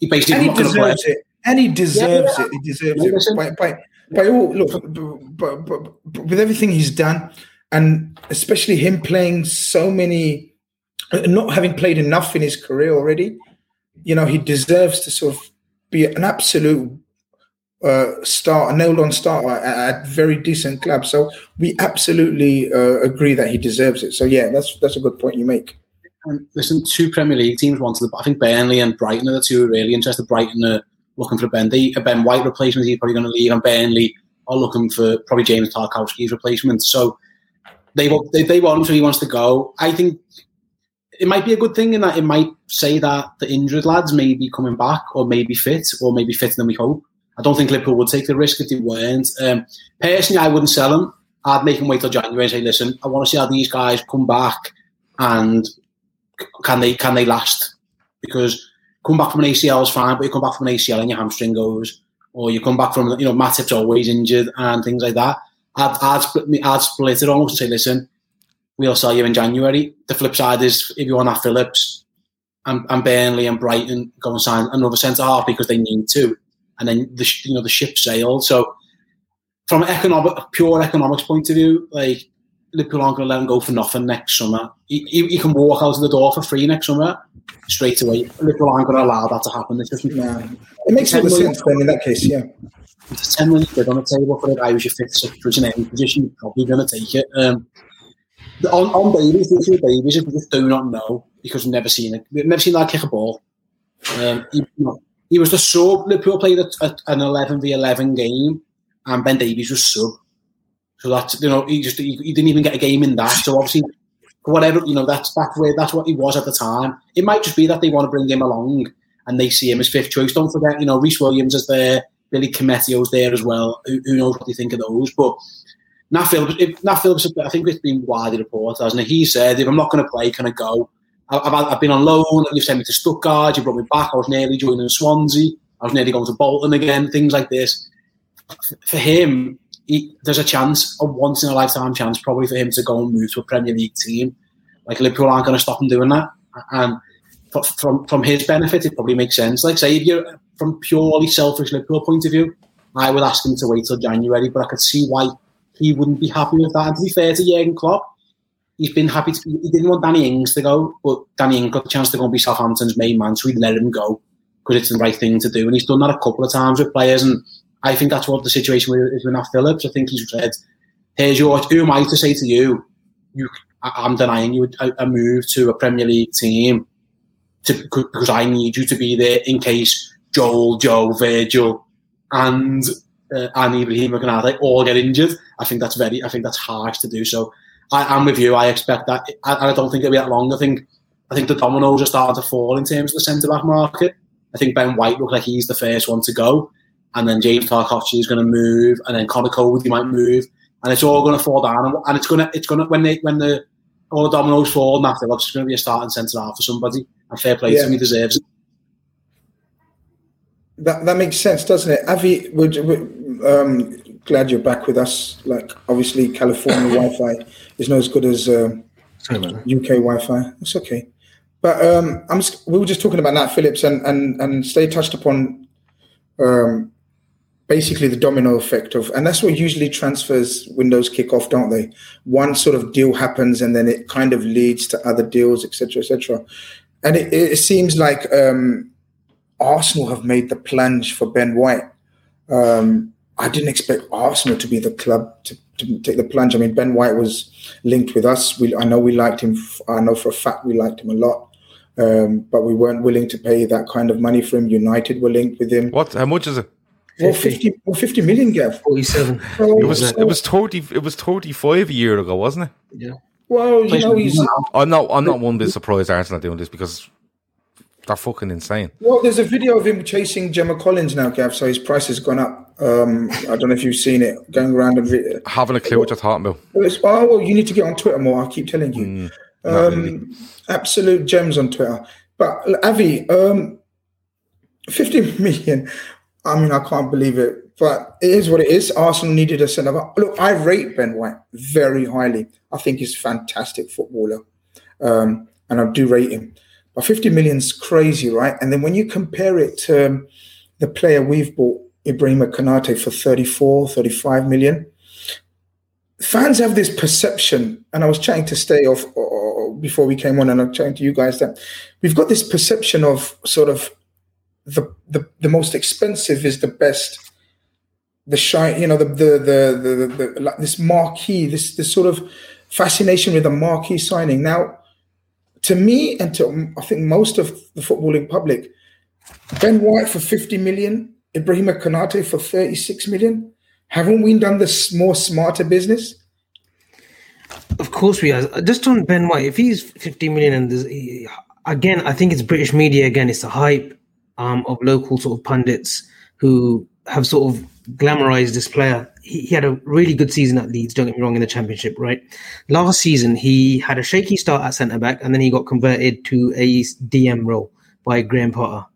he basically and he deserves it. And he deserves yeah, yeah. it. He deserves it. By, by, by all look, but, but, but with everything he's done, and especially him playing so many, not having played enough in his career already, you know, he deserves to sort of be an absolute uh, star, a nailed on starter at, a very decent club. So we absolutely uh, agree that he deserves it. So yeah, that's that's a good point you make. And listen, two Premier League teams wanted. I think Burnley and Brighton are the two really interested. Brighton are looking for a Ben, a ben White replacement. He's probably going to leave, and Burnley are looking for probably James Tarkowski's replacement. So they they, they want him, so he wants to go. I think it might be a good thing in that it might say that the injured lads may be coming back or maybe fit or maybe fitter than we hope. I don't think Liverpool would take the risk if they weren't. Um, personally, I wouldn't sell him. I'd make him wait till January and say, "Listen, I want to see how these guys come back and can they can they last?" Because come back from an ACL is fine, but you come back from an ACL and your hamstring goes, or you come back from you know Matip's always injured and things like that. I'd, I'd, split, me- I'd split it almost and say, listen, we'll sell you in January. The flip side is if you want that Phillips and, and Burnley and Brighton go and sign another centre half because they need to, and then the you know the ship sailed. So from an economic, pure economics point of view, like Liverpool aren't going to let him go for nothing next summer. He, he, he can walk out of the door for free next summer straight away. Liverpool aren't going to allow that to happen. It's just Nah. It makes all the sense then in that case, yeah. It's a 10 million quid on the table for a guy who's your fifth, sixth in any position, you're probably going to take it. Um, on, on babies, the babies we just do not know because we've never seen it. We've never seen that kick a ball. Um, he, you know, he was the sub. Liverpool played a, a, an 11 v 11 game, and Ben Davies was sub. So that's you know he just he, he didn't even get a game in that. So obviously, whatever you know, that's that's where that's what he was at the time. It might just be that they want to bring him along and they see him as fifth choice. Don't forget, you know, Rhys Williams is there, Billy Koumetio's there as well. Who, who knows what they think of those? But Nat Phillips, if, Nat Phillips, I think it's been widely reported, hasn't it? He said, if I'm not going to play, can I go? I've, I've been on loan. You've sent me to Stuttgart. You brought me back. I was nearly joining Swansea. I was nearly going to Bolton again. Things like this. For him, he, there's a chance, a once in a lifetime chance, probably for him to go and move to a Premier League team. Like Liverpool aren't going to stop him doing that. And from from his benefit, it probably makes sense. Like say, if you're from purely selfish Liverpool point of view, I would ask him to wait till January. But I could see why he wouldn't be happy with that. And to be fair to Jurgen Klopp, he's been happy. To, he didn't want Danny Ings to go, but Danny Ings got the chance to go and be Southampton's main man, so he'd let him go because it's the right thing to do. And he's done that a couple of times with players, and I think that's what the situation with, is with Nat Phillips. I think he's said, "Here's your. Who am I to say to you? You, I'm denying you a, a move to a Premier League team to, because I need you to be there in case Joel, Joe, Virgil, and uh, and Ibrahim all get injured. I think that's very. I think that's harsh to do. So I, I'm with you. I expect that, and I don't think it'll be that long. I think I think the dominoes are starting to fall in terms of the centre back market. I think Ben White looks like he's the first one to go, and then James Tarkowski is going to move, and then Conor Coady might move, and it's all going to fall down. And, and it's going to it's going to when they when the all the dominoes fall, after it's going to be a starting centre half for somebody. And fair play to him, he deserves it. That that makes sense, doesn't it? Avy, would, would, um, glad you're back with us. Like, obviously, California Wi-Fi is not as good as um, Sorry about that. UK Wi-Fi. It's okay. But um, I'm just, we were just talking about Nat Phillips, and and and Ste touched upon um, basically the domino effect of, and that's what usually transfers windows kick off, don't they? One sort of deal happens, and then it kind of leads to other deals, etc., etc. And it, it seems like um, Arsenal have made the plunge for Ben White. Um, I didn't expect Arsenal to be the club to, to take the plunge. I mean, Ben White was linked with us. We, I know we liked him. f- I know for a fact we liked him a lot, um, but we weren't willing to pay that kind of money for him. United were linked with him. What? How much is it? Well, 50, well, 50 million, Gav. 47. So- It was it was thirty it was thirty five a year ago, wasn't it? Yeah. well, you know, he's I'm not I'm not one bit surprised Arsenal are doing this because they're fucking insane. well. There's a video of him chasing Gemma Collins now, Gav. So his price has gone up. Um, I don't know if you've seen it going around. And vi- Having a clue what you're talking about. It's, oh, well, you need to get on Twitter more. I keep telling you. Mm, um, really. Absolute gems on Twitter. But Avy, um, 50 million. I mean, I can't believe it, but it is what it is. Arsenal needed a centre back. Look, I rate Ben White very highly. I think he's a fantastic footballer, um, and I do rate him. But 50 million's crazy, right? And then when you compare it to um, the player we've bought, Ibrahima Konaté, for 34, 35 million, fans have this perception, and I was chatting to Ste off or, or before we came on, and I'm chatting to you guys that we've got this perception of sort of the the, the most expensive is the best, the shine, you know, the the the the, the, the this marquee, this this sort of fascination with a marquee signing. Now, to me, and to I think most of the footballing public, Ben White for 50 million, Ibrahima Konaté for 36 million. Haven't we done this more smarter business? Of course we are. Just on Ben White, if he's 50 million and he- again, I think it's British media again, it's the hype um, of local sort of pundits who have sort of glamorized this player. He, he had a really good season at Leeds, don't get me wrong, in the championship, right? Last season, he had a shaky start at centre back and then he got converted to a DM role by Graham Potter.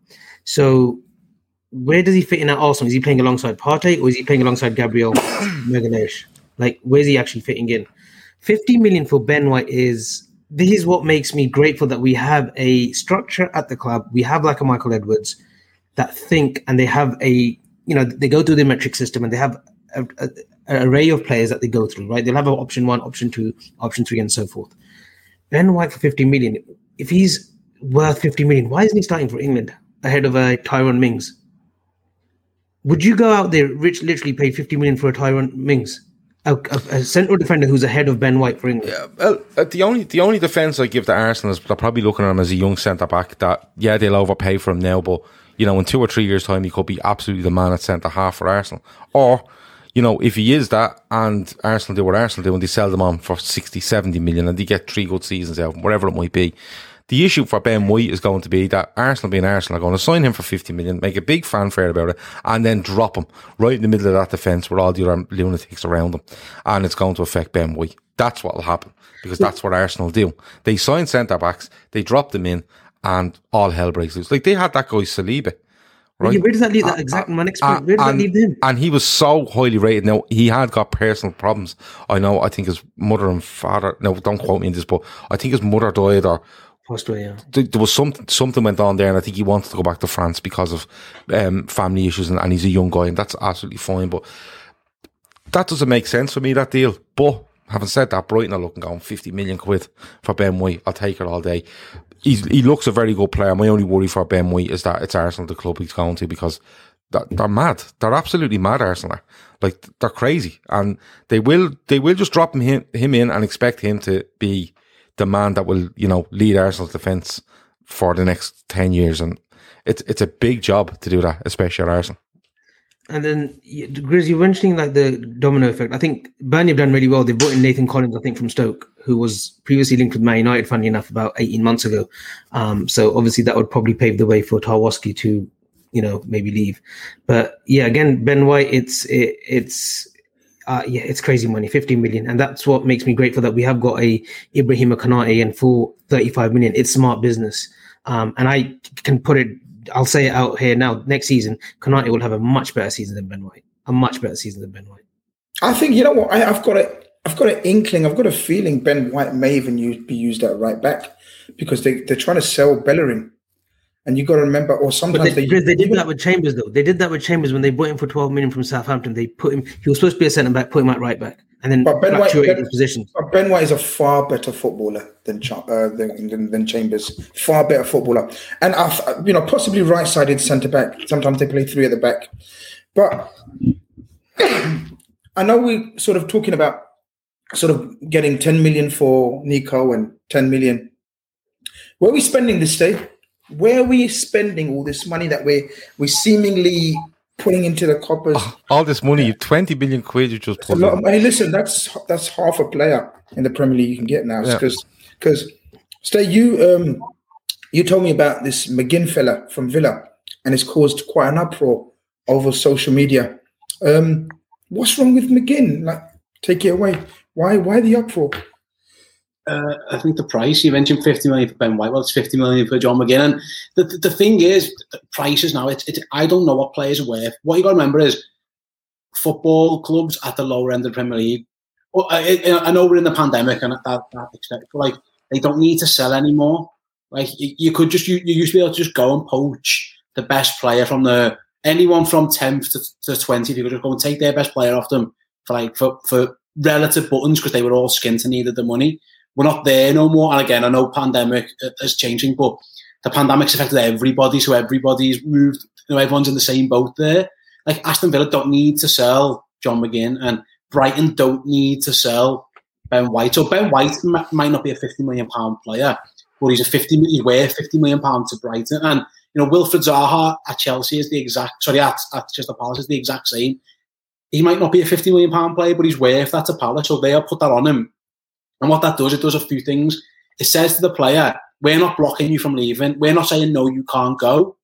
So where does he fit in at Arsenal? Is he playing alongside Partey or is he playing alongside Gabriel Magalhaes? Like, where's he actually fitting in? 50 million for Ben White is this is what makes me grateful that we have a structure at the club. We have like a Michael Edwards that think and they have a you know they go through the metric system and they have a, a, an array of players that they go through. Right, they'll have option one, option two, option three, and so forth. Ben White for 50 million. If he's worth 50 million, why isn't he starting for England ahead of a uh, Tyrone Mings? Would you go out there, rich, literally pay 50 million for a Tyrone Mings? A, a, a, central defender who's ahead of Ben White for England. Yeah, well, uh, the only the only defence I give to Arsenal is they're probably looking at him as a young centre back. That yeah, they'll overpay for him now, but you know, in two or three years' time, he could be absolutely the man at centre half for Arsenal. Or you know, if he is that and Arsenal do what Arsenal do and they sell them on for 60, 70 million and they get three good seasons out, whatever it might be, the issue for Ben White is going to be that Arsenal being Arsenal are going to sign him for 50 million, make a big fanfare about it, and then drop him right in the middle of that defence with all the other lunatics around him. And it's going to affect Ben White. That's what will happen because that's what Arsenal do. They sign centre backs, they drop them in, and all hell breaks loose. Like they had that guy Saliba. Right? Where does that leave that exact my next point? Where does and, that leave him? And he was so highly rated. Now he had got personal problems. I know. I think his mother and father. No, don't quote me in this, but I think his mother died or Australia. There was something something went on there, and I think he wanted to go back to France because of um, family issues, and, and, he's a young guy, and that's absolutely fine. But that doesn't make sense for me that deal. But having said that, Brighton are looking going fifty million quid for Ben White. I'll take it all day he's, he looks a very good player. My only worry for Ben White is that it's Arsenal, the club he's going to, because they're mad. They're absolutely mad, Arsenal. Like they're crazy, and they will they will just drop him him in and expect him to be the man that will you know lead Arsenal's defence for the next ten years, and it's it's a big job to do that, especially at Arsenal. And then, Grizz, you're mentioning like the domino effect. I think Burnley have done really well. They brought in Nathan Collins, I think, from Stoke, who was previously linked with Man United, funny enough, about 18 months ago. Um, so obviously that would probably pave the way for Tarkowski to, you know, maybe leave. But yeah, again, Ben White, it's it, it's uh, yeah, it's crazy money, 50 million, and that's what makes me grateful that we have got a Ibrahim Konaté and for 35 million. It's smart business, um, and I can put it I'll say it out here now. Next season, Konaté will have a much better season than Ben White. A much better season than Ben White. I think you know what I, have got a I've got an inkling. I've got a feeling Ben White may even use, be used at right back because they they're trying to sell Bellerin. And you got to remember, or sometimes they, they, they did that with Chambers though. They did that with Chambers when they bought him for twelve million from Southampton. They put him. He was supposed to be a centre back, put him at right back and then but Ben White, ben, positions. But ben White is a far better footballer than, uh, than, than Chambers. Far better footballer, and uh, you know possibly right-sided centre back. Sometimes they play three at the back, but I know we're sort of talking about sort of getting 10 million for Neco and 10 million. Where are we spending this day? Where are we spending all this money that we we seemingly putting into the coppers. All this money, yeah. twenty billion quid, you just put. A lot of, hey, listen, that's that's half a player in the Premier League you can get now. Because yeah. because Ste you um you told me about this McGinn fella from Villa, and it's caused quite an uproar over social media. Um, what's wrong with McGinn? Like, take it away. Why why the uproar? uh, I think the price you mentioned 50 million for Ben White. Well, it's 50 million for John McGinn. The, the, the thing is, prices now, it's, it's, I don't know what players are worth. What you got to remember is football clubs at the lower end of the Premier League. Well, I, I know we're in the pandemic and that, that but like they don't need to sell anymore. Like you, you could just, you, you used to be able to just go and poach the best player from the, anyone from 10th to, to 20th, you could just go and take their best player off them for like, for, for relative buttons because they were all skint and needed the money we're not there no more. And again, I know pandemic uh, is changing, but the pandemic's affected everybody, so everybody's moved. You know, everyone's in the same boat there. Like Aston Villa don't need to sell John McGinn, and Brighton don't need to sell Ben White. So Ben White might not be a fifty million pound player, but he's a fifty. He's worth fifty million pound to Brighton, and you know Wilfried Zaha at Chelsea is the exact. Sorry, at, at Crystal Palace is the exact same. He might not be a fifty million pound player, but he's worth that to Palace, so they'll put that on him and what that does, it does a few things. It says to the player, we're not blocking you from leaving. We're not saying, no, you can't go.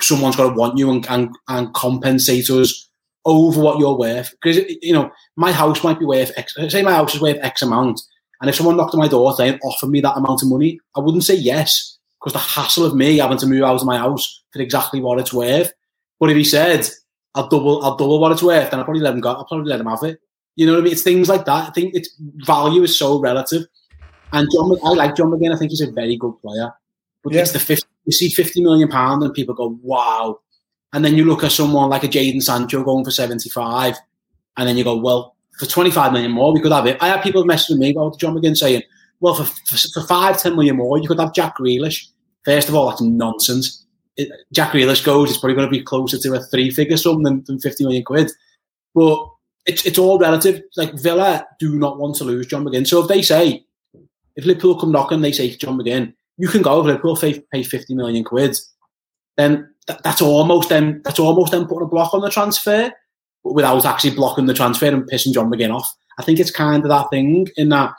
Someone's got to want you and, and, and compensate us over what you're worth. Because, you know, my house might be worth X. Say my house is worth X amount. And if someone knocked on my door saying, offered me that amount of money, I wouldn't say yes. Because the hassle of me having to move out of my house for exactly what it's worth. But if he said, I'll double, I'll double what it's worth, then I'll probably let him go. I'll probably let him have it You know what I mean? It's things like that. I think its value is so relative. And John, I like John McGinn. I think he's a very good player. But Yeah. it's the 50, you see 50 million pound and people go, wow. And then you look at someone like a Jadon Sancho going for 75, and then you go, well, for 25 million more, we could have it. I had people messaging me about John McGinn saying, well, for, for, for 5, 10 million more, you could have Jack Grealish. First of all, that's nonsense. Jack Grealish goes, it's probably going to be closer to a three figure sum than, than 50 million quid. But it's, it's all relative. Like Villa do not want to lose John McGinn. So if they say, if Liverpool come knocking, they say John McGinn, you can go if Liverpool pay, pay 50 million quid, then that, that's almost them that's almost them putting a block on the transfer without actually blocking the transfer and pissing John McGinn off. I think it's kind of that thing in that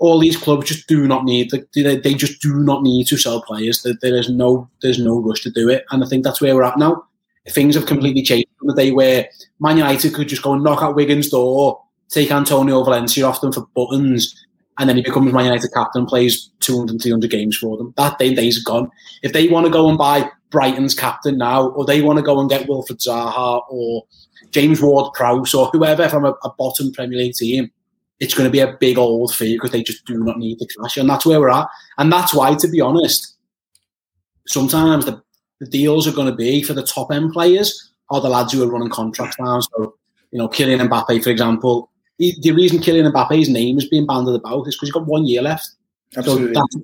all these clubs just do not need they, they just do not need to sell players. There, there is no there's no rush to do it, and I think that's where we're at now. Things have completely changed from the day where Man United could just go and knock at Wigan's door, take Antonio Valencia off them for buttons, and then he becomes Man United captain, and plays 200, 300 games for them. That day, day's gone. If they want to go and buy Brighton's captain now, or they want to go and get Wilfried Zaha or James Ward-Prowse or whoever from a, a bottom Premier League team, it's going to be a big old fee because they just do not need the cash, and that's where we're at. And that's why, to be honest, sometimes the, the deals are going to be for the top end players are the lads who are running contracts now. So, you know, Kylian Mbappe, for example, he, the reason Kylian Mbappe's name is being banded about is because he's got one year left. Absolutely. So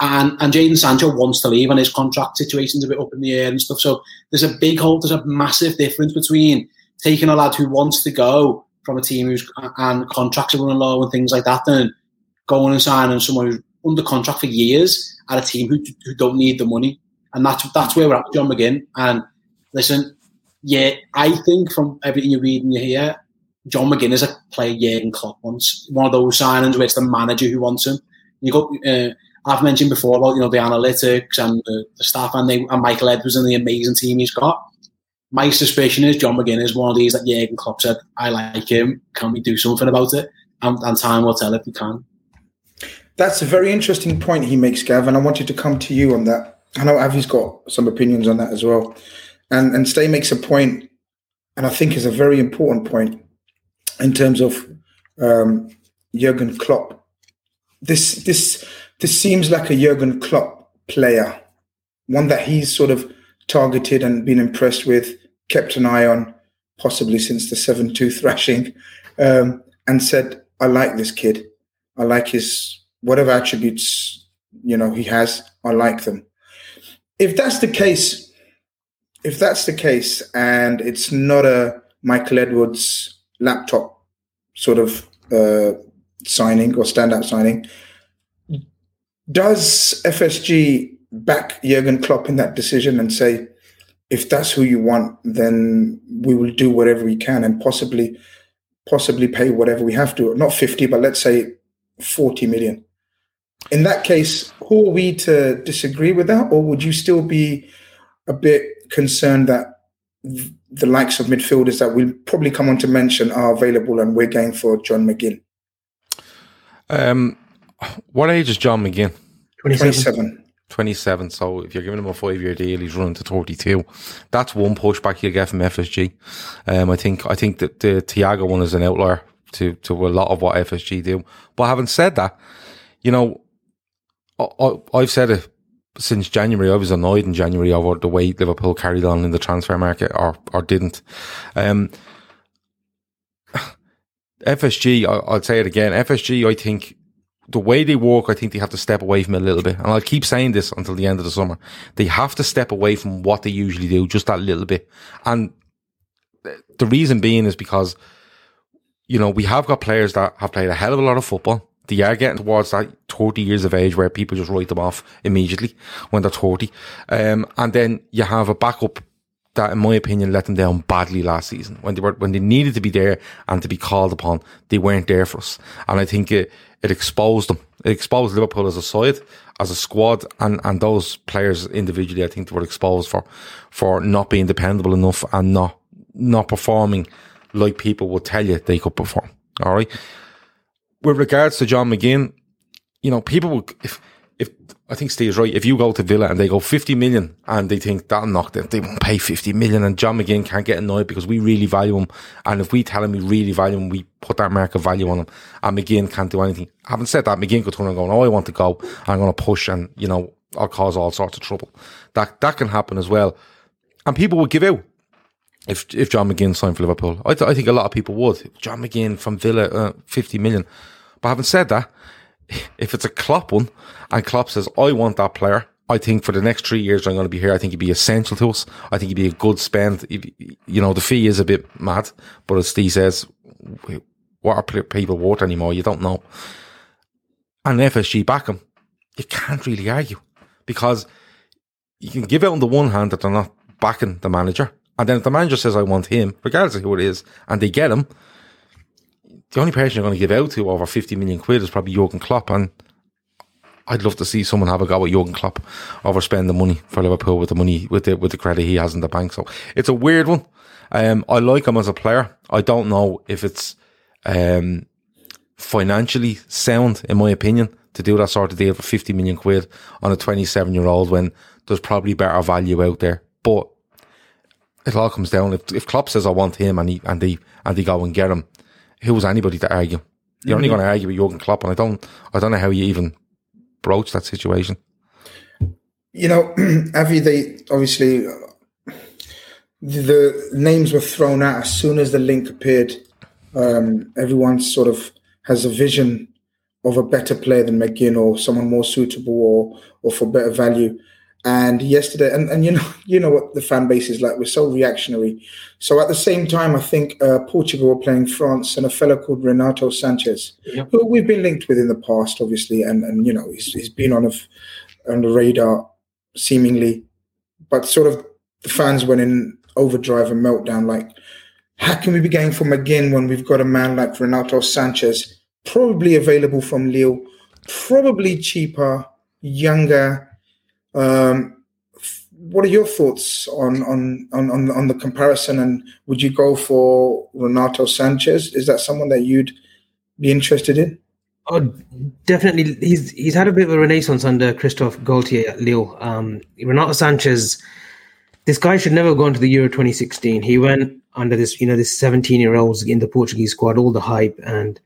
and and Jadon Sancho wants to leave, and his contract situation's a bit up in the air and stuff. So there's a big hole. There's a massive difference between taking a lad who wants to go from a team who's and contracts are running low and things like that, and going and signing someone who's under contract for years at a team who, who don't need the money. And that's that's where we're at, John McGinn. And listen, yeah, I think from everything you read and you hear, John McGinn is a player Jurgen Klopp wants. One of those signings where it's the manager who wants him. You got. Uh, I've mentioned before about you know the analytics and the, the staff and, they, and Michael Edwards and the amazing team he's got. My suspicion is John McGinn is one of these that Jurgen Klopp said, "I like him. Can we do something about it?" And, and time will tell if we can. That's a very interesting point he makes, Gavin. I wanted to come to you on that. I know Avy's got some opinions on that as well. And and Ste makes a point, and I think is a very important point in terms of um, Jurgen Klopp. This this this seems like a Jurgen Klopp player, one that he's sort of targeted and been impressed with, kept an eye on, possibly since the seven two thrashing, um, and said, "I like this kid. I like his whatever attributes you know he has. I like them." If that's the case, if that's the case, and it's not a Michael Edwards laptop sort of uh, signing or standout signing, does FSG back Jurgen Klopp in that decision and say, if that's who you want, then we will do whatever we can and possibly possibly pay whatever we have to, not 50, but let's say 40 million. In that case, who are we to disagree with that? Or would you still be a bit concerned that the likes of midfielders that we'll probably come on to mention are available and we're going for John McGinn? Um, what age is John McGinn? 27. 27. 27. So if you're giving him a five year deal, he's running to 32. That's one pushback you'll get from FSG. Um, I think, I think that the Thiago one is an outlier to, to a lot of what FSG do. But having said that, you know, I, I've said it since January. I was annoyed in January over the way Liverpool carried on in the transfer market or, or didn't. Um, FSG, I, I'll say it again. FSG, I think the way they walk, I think they have to step away from it a little bit. And I'll keep saying this until the end of the summer. They have to step away from what they usually do, just that little bit. And the reason being is because, you know, we have got players that have played a hell of a lot of football. They are getting towards that 30 years of age where people just write them off immediately when they're 30. Um, and then you have a backup that, in my opinion, let them down badly last season. When they were, when they needed to be there and to be called upon, they weren't there for us. And I think it, it exposed them. It exposed Liverpool as a side, as a squad, and, and those players individually, I think they were exposed for, for not being dependable enough and not, not performing like people would tell you they could perform. All right. With regards to John McGinn, you know, people if, if I think Steve's right. If you go to Villa and they go 50 million and they think that'll knock them, they won't pay 50 million and John McGinn can't get annoyed because we really value him. And if we tell him we really value him, we put that market value on him and McGinn can't do anything. Having said that, McGinn could turn and go, oh, I want to go. I'm going to push and, you know, I'll cause all sorts of trouble. That, that can happen as well. And people would give out if, if John McGinn signed for Liverpool. I, th- I think a lot of people would. John McGinn from Villa, uh, 50 million. But having said that, if it's a Klopp one and Klopp says, I want that player, I think for the next three years I'm going to be here, I think he'd be essential to us. I think he'd be a good spend. You know, the fee is a bit mad, but as Steve says, what are people worth anymore? You don't know. And FSG back him, you can't really argue because you can give out on the one hand that they're not backing the manager. And then if the manager says, I want him, regardless of who it is, and they get him, the only person you're going to give out to over 50 million quid is probably Jurgen Klopp. And I'd love to see someone have a go at Jurgen Klopp overspend the money for Liverpool with the money, with the, with the credit he has in the bank. So it's a weird one. Um, I like him as a player. I don't know if it's, um, financially sound, in my opinion, to do that sort of deal for 50 million quid on a 27 year old when there's probably better value out there. But it all comes down. If, if Klopp says I want him and he, and they, and they go and get him, who's anybody to argue? You're mm-hmm. only going to argue with Jurgen Klopp, and I don't, I don't know how you even broach that situation. You know, Avy, they obviously the names were thrown out as soon as the link appeared. Um, everyone sort of has a vision of a better player than McGinn or someone more suitable or or for better value. And yesterday, and, and you know, you know what the fan base is like. We're so reactionary. So at the same time, I think uh, Portugal were playing France and a fellow called Renato Sanches, yep. who we've been linked with in the past, obviously, and and you know he's, he's been on a, on the radar seemingly, but sort of the fans went in overdrive and meltdown. Like, how can we be going for McGinn when we've got a man like Renato Sanches, probably available from Lille, probably cheaper, younger um, what are your thoughts on, on on on the comparison? And would you go for Renato Sanches? Is that someone that you'd be interested in? Oh, definitely. He's he's had a bit of a renaissance under Christophe Galtier at Lille. Um, Renato Sanchez, this guy should never have gone to the Euro 2016. He went under this, you know, this 17 year olds in the Portuguese squad, all the hype, and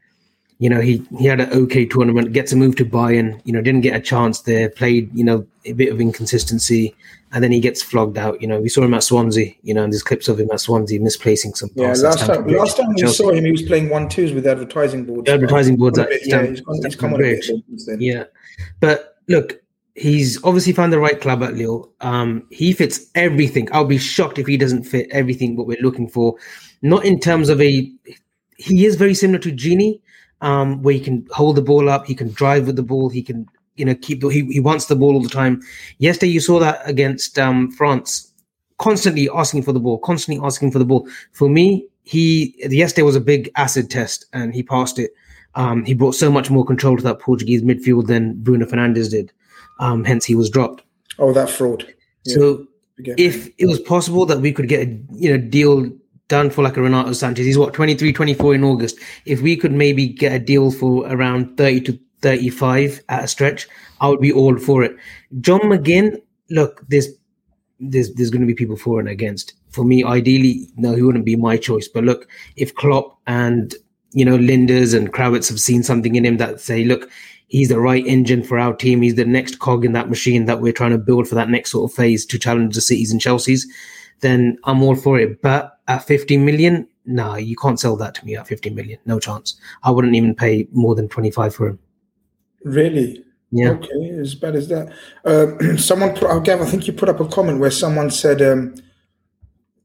you know, he, he had an okay tournament, gets a move to Bayern, you know, didn't get a chance there, played, you know, a bit of inconsistency, and then he gets flogged out. You know, we saw him at Swansea, you know, and there's clips of him at Swansea misplacing some Yeah, last time, last time we saw him, he was playing one twos with advertising boards. The advertising boards at yeah, he's, he's come on a Yeah. But look, he's obviously found the right club at Lille. Um, he fits everything. I'll be shocked if he doesn't fit everything what we're looking for. Not in terms of a he is very similar to Gini, um, where he can hold the ball up, he can drive with the ball, he can you know keep the, he he wants the ball all the time. Yesterday you saw that against um, France, constantly asking for the ball, constantly asking for the ball. For me, he yesterday was a big acid test and he passed it. Um, he brought so much more control to that Portuguese midfield than Bruno Fernandes did. Um, hence, he was dropped. Oh, that fraud. Yeah. So, if it was possible that we could get a you know deal done for like a Renato Sanches. He's what 23, 24 in August. If we could maybe get a deal for around 30 to 35 at a stretch, I would be all for it. John McGinn, look, there's there's there's going to be people for and against. For me, ideally, no, he wouldn't be my choice. But look, if Klopp and you know Lijnders and Krawietz have seen something in him that say, look, he's the right engine for our team. He's the next cog in that machine that we're trying to build for that next sort of phase to challenge the cities and Chelsea's. Then I'm all for it. But at 50 million, no, you can't sell that to me at 50 million. No chance. I wouldn't even pay more than 25 for him. Really? Yeah. Okay, as bad as that. Um, someone put, oh, Gav, I think you put up a comment where someone said um,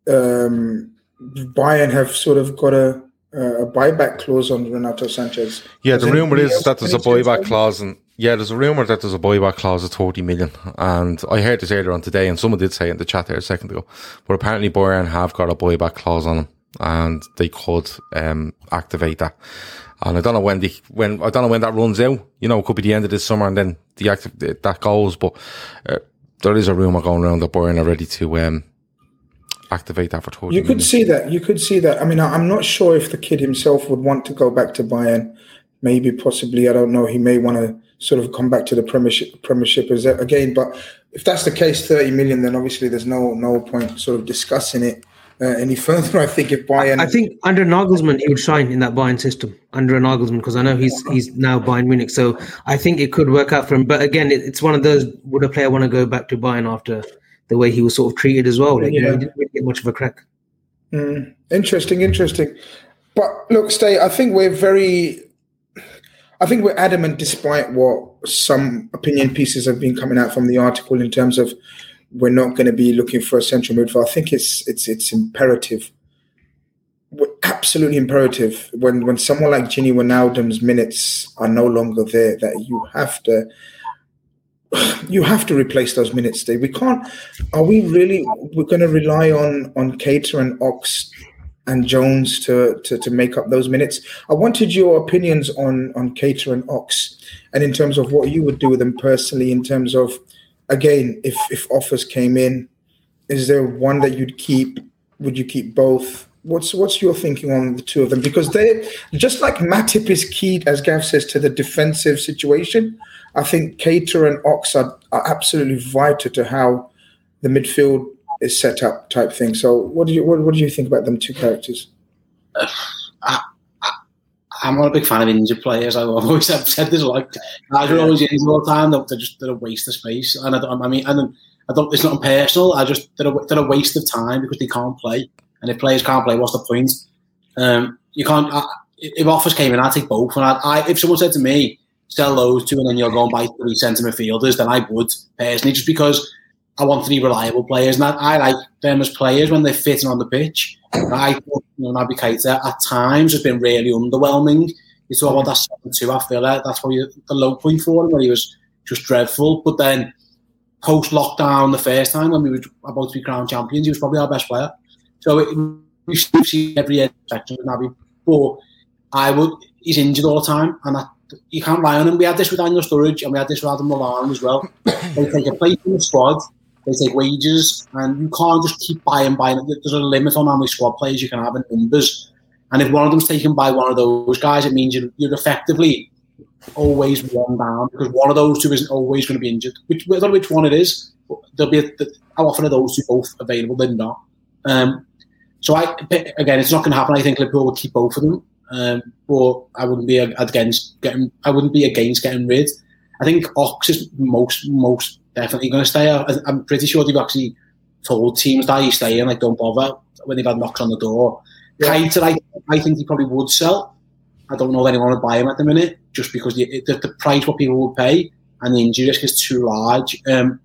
um, Bayern have sort of got a, a buyback clause on Renato Sanches. Yeah, the rumor is that there's a buyback clause, and yeah, there's a rumor that there's a buyback clause of 30 million. And I heard this earlier on today, and someone did say it in the chat there a second ago. But apparently, Bayern have got a buyback clause on them, and they could um, activate that. And I don't know when the when I don't know when that runs out. You know, it could be the end of this summer, and then the active that goes. But uh, there is a rumor going around that Bayern are ready to um, activate that for 30 You could million. see that. You could see that. I mean, I'm not sure if the kid himself would want to go back to Bayern maybe possibly I don't know. He may want to sort of come back to the Premiership Premiership again. But if that's the case, thirty million, then obviously there's no no point sort of discussing it uh, any further. I think if Bayern, I think under Nagelsmann he would shine in that Bayern system under Nagelsmann because I know he's he's now Bayern Munich, so I think it could work out for him. But again, it, it's one of those: would a player want to go back to Bayern after the way he was sort of treated as well? Like, yeah. you know, he didn't really get much of a crack. Mm, interesting, interesting. But look, Ste. I think we're very. I think we're adamant, despite what some opinion pieces have been coming out from the article in terms of we're not going to be looking for a central midfielder. I think it's it's it's imperative, absolutely imperative. When when someone like Gini Wijnaldum's minutes are no longer there, that you have to you have to replace those minutes. Dave. We can't. Are we really? We're going to rely on on Keita and Ox and Jones to, to to make up those minutes. I wanted your opinions on on Keita and Ox, and in terms of what you would do with them personally, in terms of again, if if offers came in, is there one that you'd keep? Would you keep both? What's what's your thinking on the two of them? Because they just like Matip is key, as Gav says, to the defensive situation. I think Keita and Ox are, are absolutely vital to how the midfield is set up, type thing. So, what do you what, what do you think about them two characters? Uh, I, I'm not a big fan of injured players. I've always said this like guys are always injured all the time. They're just they're a waste of space. And I, don't, I mean, and I don't. It's not personal. I just they're a, they're a waste of time because they can't play. And if players can't play, what's the point? Um, you can't. I, if offers came in, I'd take both. And I, I, if someone said to me, sell those two, and then you're going buy three centre midfielders, then I would personally, just because I want three reliable players, and I, I like them as players when they're fitting on the pitch. I thought know, Naby Keita at times has been really underwhelming. You talk about that seven two I feel like that's probably the low point for him, where he was just dreadful. But then post lockdown, the first time when we were about to be crowned champions, he was probably our best player. So it, we see every section of Naby, but I would. He's injured all the time, and that, you can't rely on him. We had this with Daniel Sturridge, and we had this with Adam Lallana as well. they take a place in the squad they take wages, and you can't just keep buying, buying. There's a limit on how many squad players you can have in numbers. And if one of them's taken by one of those guys, it means you're, you're effectively always one down because one of those two isn't always going to be injured. Which, I don't know which one it is. There'll be a, how often are those two both available? They're not. Um, so I again, it's not going to happen. I think Liverpool will keep both of them, um, but I wouldn't be against getting. I wouldn't be against getting rid. I think Ox is most most definitely going to stay. I, I'm pretty sure they've actually told teams that he's staying, like don't bother when they've had knocks on the door. Yeah. Keita, I, I think he probably would sell. I don't know if anyone would buy him at the minute, just because the, the, the price what people would pay and the injury risk is too large. Um,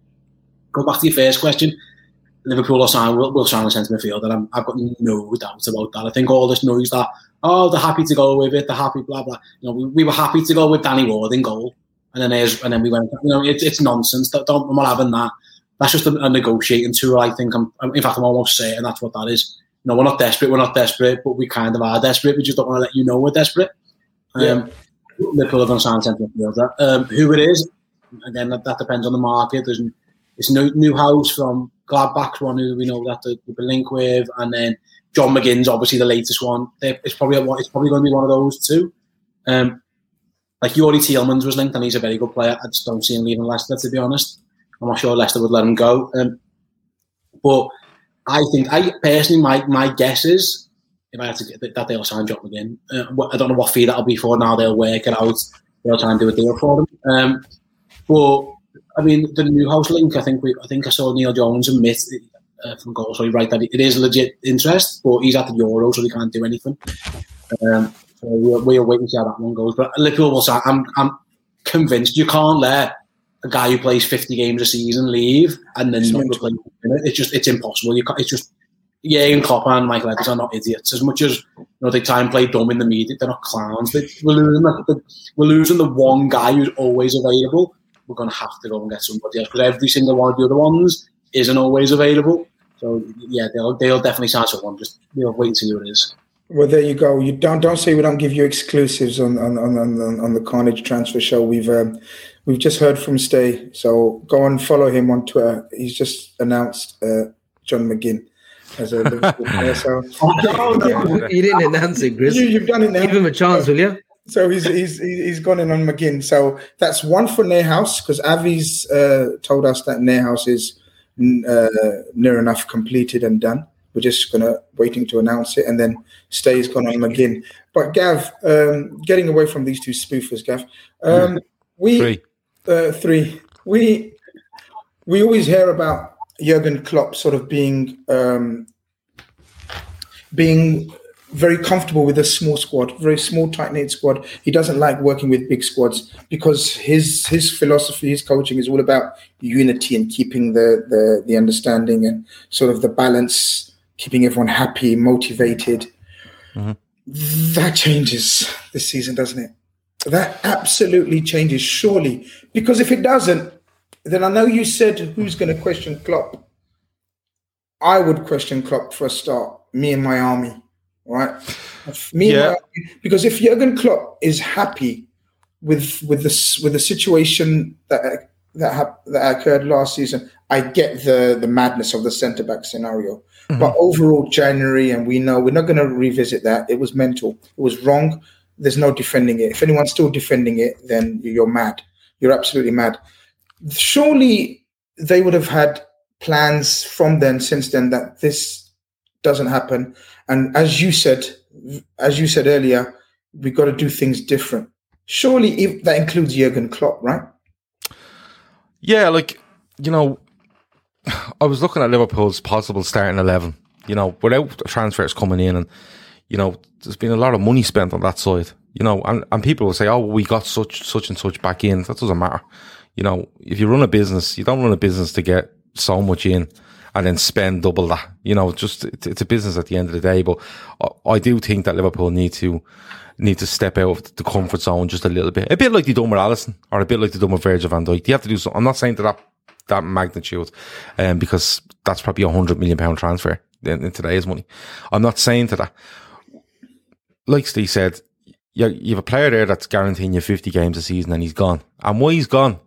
go back to your first question. Liverpool will sign will, will sign a centre midfielder. And i have got no doubt about that. I think all this noise that oh they're happy to go with it, they're happy blah blah. You know, we, we were happy to go with Danny Ward in goal and then there's, and then we went. You know, it's it's nonsense. That Don't, I'm not having that. That's just a, a negotiating tool. I think. I'm, in fact, I'm almost certain that's what that is. You know, we're not desperate. We're not desperate, but we kind of are desperate. We just don't want to let you know we're desperate. Um, yeah. Liverpool going to centre. Um, who it is, again, that, that depends on the market. There's it's new Neuhaus from Gladbach's one who we know that we've been linked with, and then John McGinn's obviously the latest one. It's probably it's probably going to be one of those two. Um, like Youri Tielemans was linked, and he's a very good player. I just don't see him leaving Leicester, to be honest. I'm not sure Leicester would let him go. Um, but I think, I personally, my my guess is if I had to get that they'll sign John McGinn. Uh, I don't know what fee that'll be for. Now they'll work it out. They'll try and do a deal for them. Um, but I mean, the Neuhaus link. I think we. I think I saw Neil Jones admit uh, from goal. So he right that it is legit interest, but he's at the Euro, so he can't do anything. Um, so we'll, we'll wait and see how that one goes. But Liverpool will say, I'm, I'm convinced you can't let a guy who plays 50 games a season leave and then it's not replace him. It's just, it's impossible. You can't, it's just, Jurgen Klopp and Michael Edwards are not idiots. As much as you know they try and play dumb in the media, they're not clowns. They, we're losing the, we're losing the one guy who's always available. We're going to have to go and get somebody else because every single one of the other ones isn't always available. So yeah, they'll they'll definitely sign someone. Just we'll wait and see who it is. Well, there you go. You don't don't say we don't give you exclusives on on on, on, on the Khanage Transfer Show. We've um, we've just heard from Ste, so go and follow him on Twitter. He's just announced uh, John McGinn as a player. So you didn't announce it, Chris. You, have done it now. Give him a chance, will you? So he's he's he's gone in on McGinn. So that's one for Neuhaus because Avy's uh, told us that Neuhaus is uh, near enough completed and done. We're just gonna waiting to announce it, and then Ste's gone on again. But Gav, um, getting away from these two spoofers, Gav, um, we Three. uh, three. We we always hear about Jurgen Klopp sort of being um, being very comfortable with a small squad, very small, tight knit squad. He doesn't like working with big squads because his his philosophy, his coaching is all about unity and keeping the the, the understanding and sort of the balance, keeping everyone happy, motivated. Mm-hmm. That changes this season, doesn't it? That absolutely changes, surely. Because if it doesn't, then I know you said who's going to question Klopp. I would question Klopp for a start. Me and my army, right? Me and Yeah. my army. Because if Jurgen Klopp is happy with with this with the situation that that hap- that occurred last season, I get the the madness of the centre back scenario. But mm-hmm. overall, January, and we know we're not going to revisit that. It was mental. It was wrong. There's no defending it. If anyone's still defending it, then you're mad. You're absolutely mad. Surely they would have had plans from then, since then, that this doesn't happen. And as you said, as you said earlier, we've got to do things different. Surely if that includes Jurgen Klopp, right? Yeah, like you know, I was looking at Liverpool's possible starting eleven. You know, without transfers coming in, and you know, there's been a lot of money spent on that side. You know, and, and people will say, "Oh, we got such such and such back in." That doesn't matter. You know, if you run a business, you don't run a business to get so much in and then spend double that. You know, just it's, a business at the end of the day. But I, I do think that Liverpool need to need to step out of the comfort zone just a little bit, a bit like they done with Alisson, or a bit like they done with Virgil van Dijk. You have to do something. I'm not saying to that that magnitude, um, because that's probably a hundred million pound transfer in, in today's money. I'm not saying to that. Like Steve said, you, you have a player there that's guaranteeing you 50 games a season, and he's gone. And why he's gone,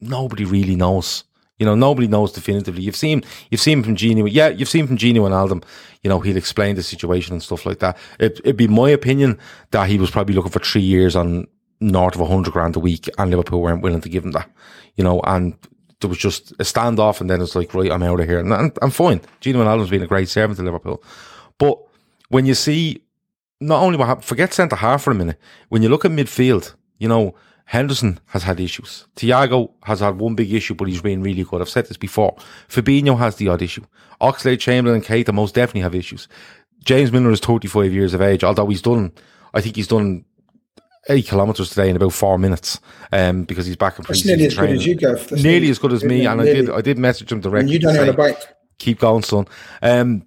nobody really knows. You know, nobody knows definitively. You've seen, you've seen from Gino. Yeah, you've seen from Gino Wijnaldum. You know, he'll explain the situation and stuff like that. It, it'd be my opinion that he was probably looking for three years on north of a hundred grand a week, and Liverpool weren't willing to give him that. You know, and there was just a standoff, and then it's like, right, I'm out of here, and I'm, I'm fine. Gino Wijnaldum's been a great servant to Liverpool, but when you see not only what happened, forget centre half for a minute. When you look at midfield, you know, Henderson has had issues. Thiago has had one big issue, but he's been really good. I've said this before. Fabinho has the odd issue. Oxlade, Chamberlain, and Keita most definitely have issues. James Milner is 35 years of age, although he's done, I think he's done eight kilometres today in about four minutes, um, because he's back in pre-season nearly as good as you, Gav. That's nearly as good as me, and I did, I did message him directly. And you to done it on say- a bike. keep going, son. Um,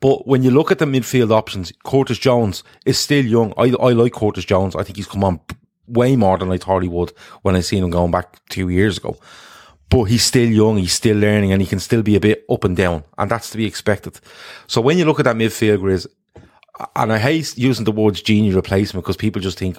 but when you look at the midfield options, Curtis Jones is still young. I, I like Curtis Jones. I think he's come on way more than I thought he would when I seen him going back two years ago. But he's still young, he's still learning, and he can still be a bit up and down, and that's to be expected. So when you look at that midfield, Grizz, and I hate using the words Gini replacement because people just think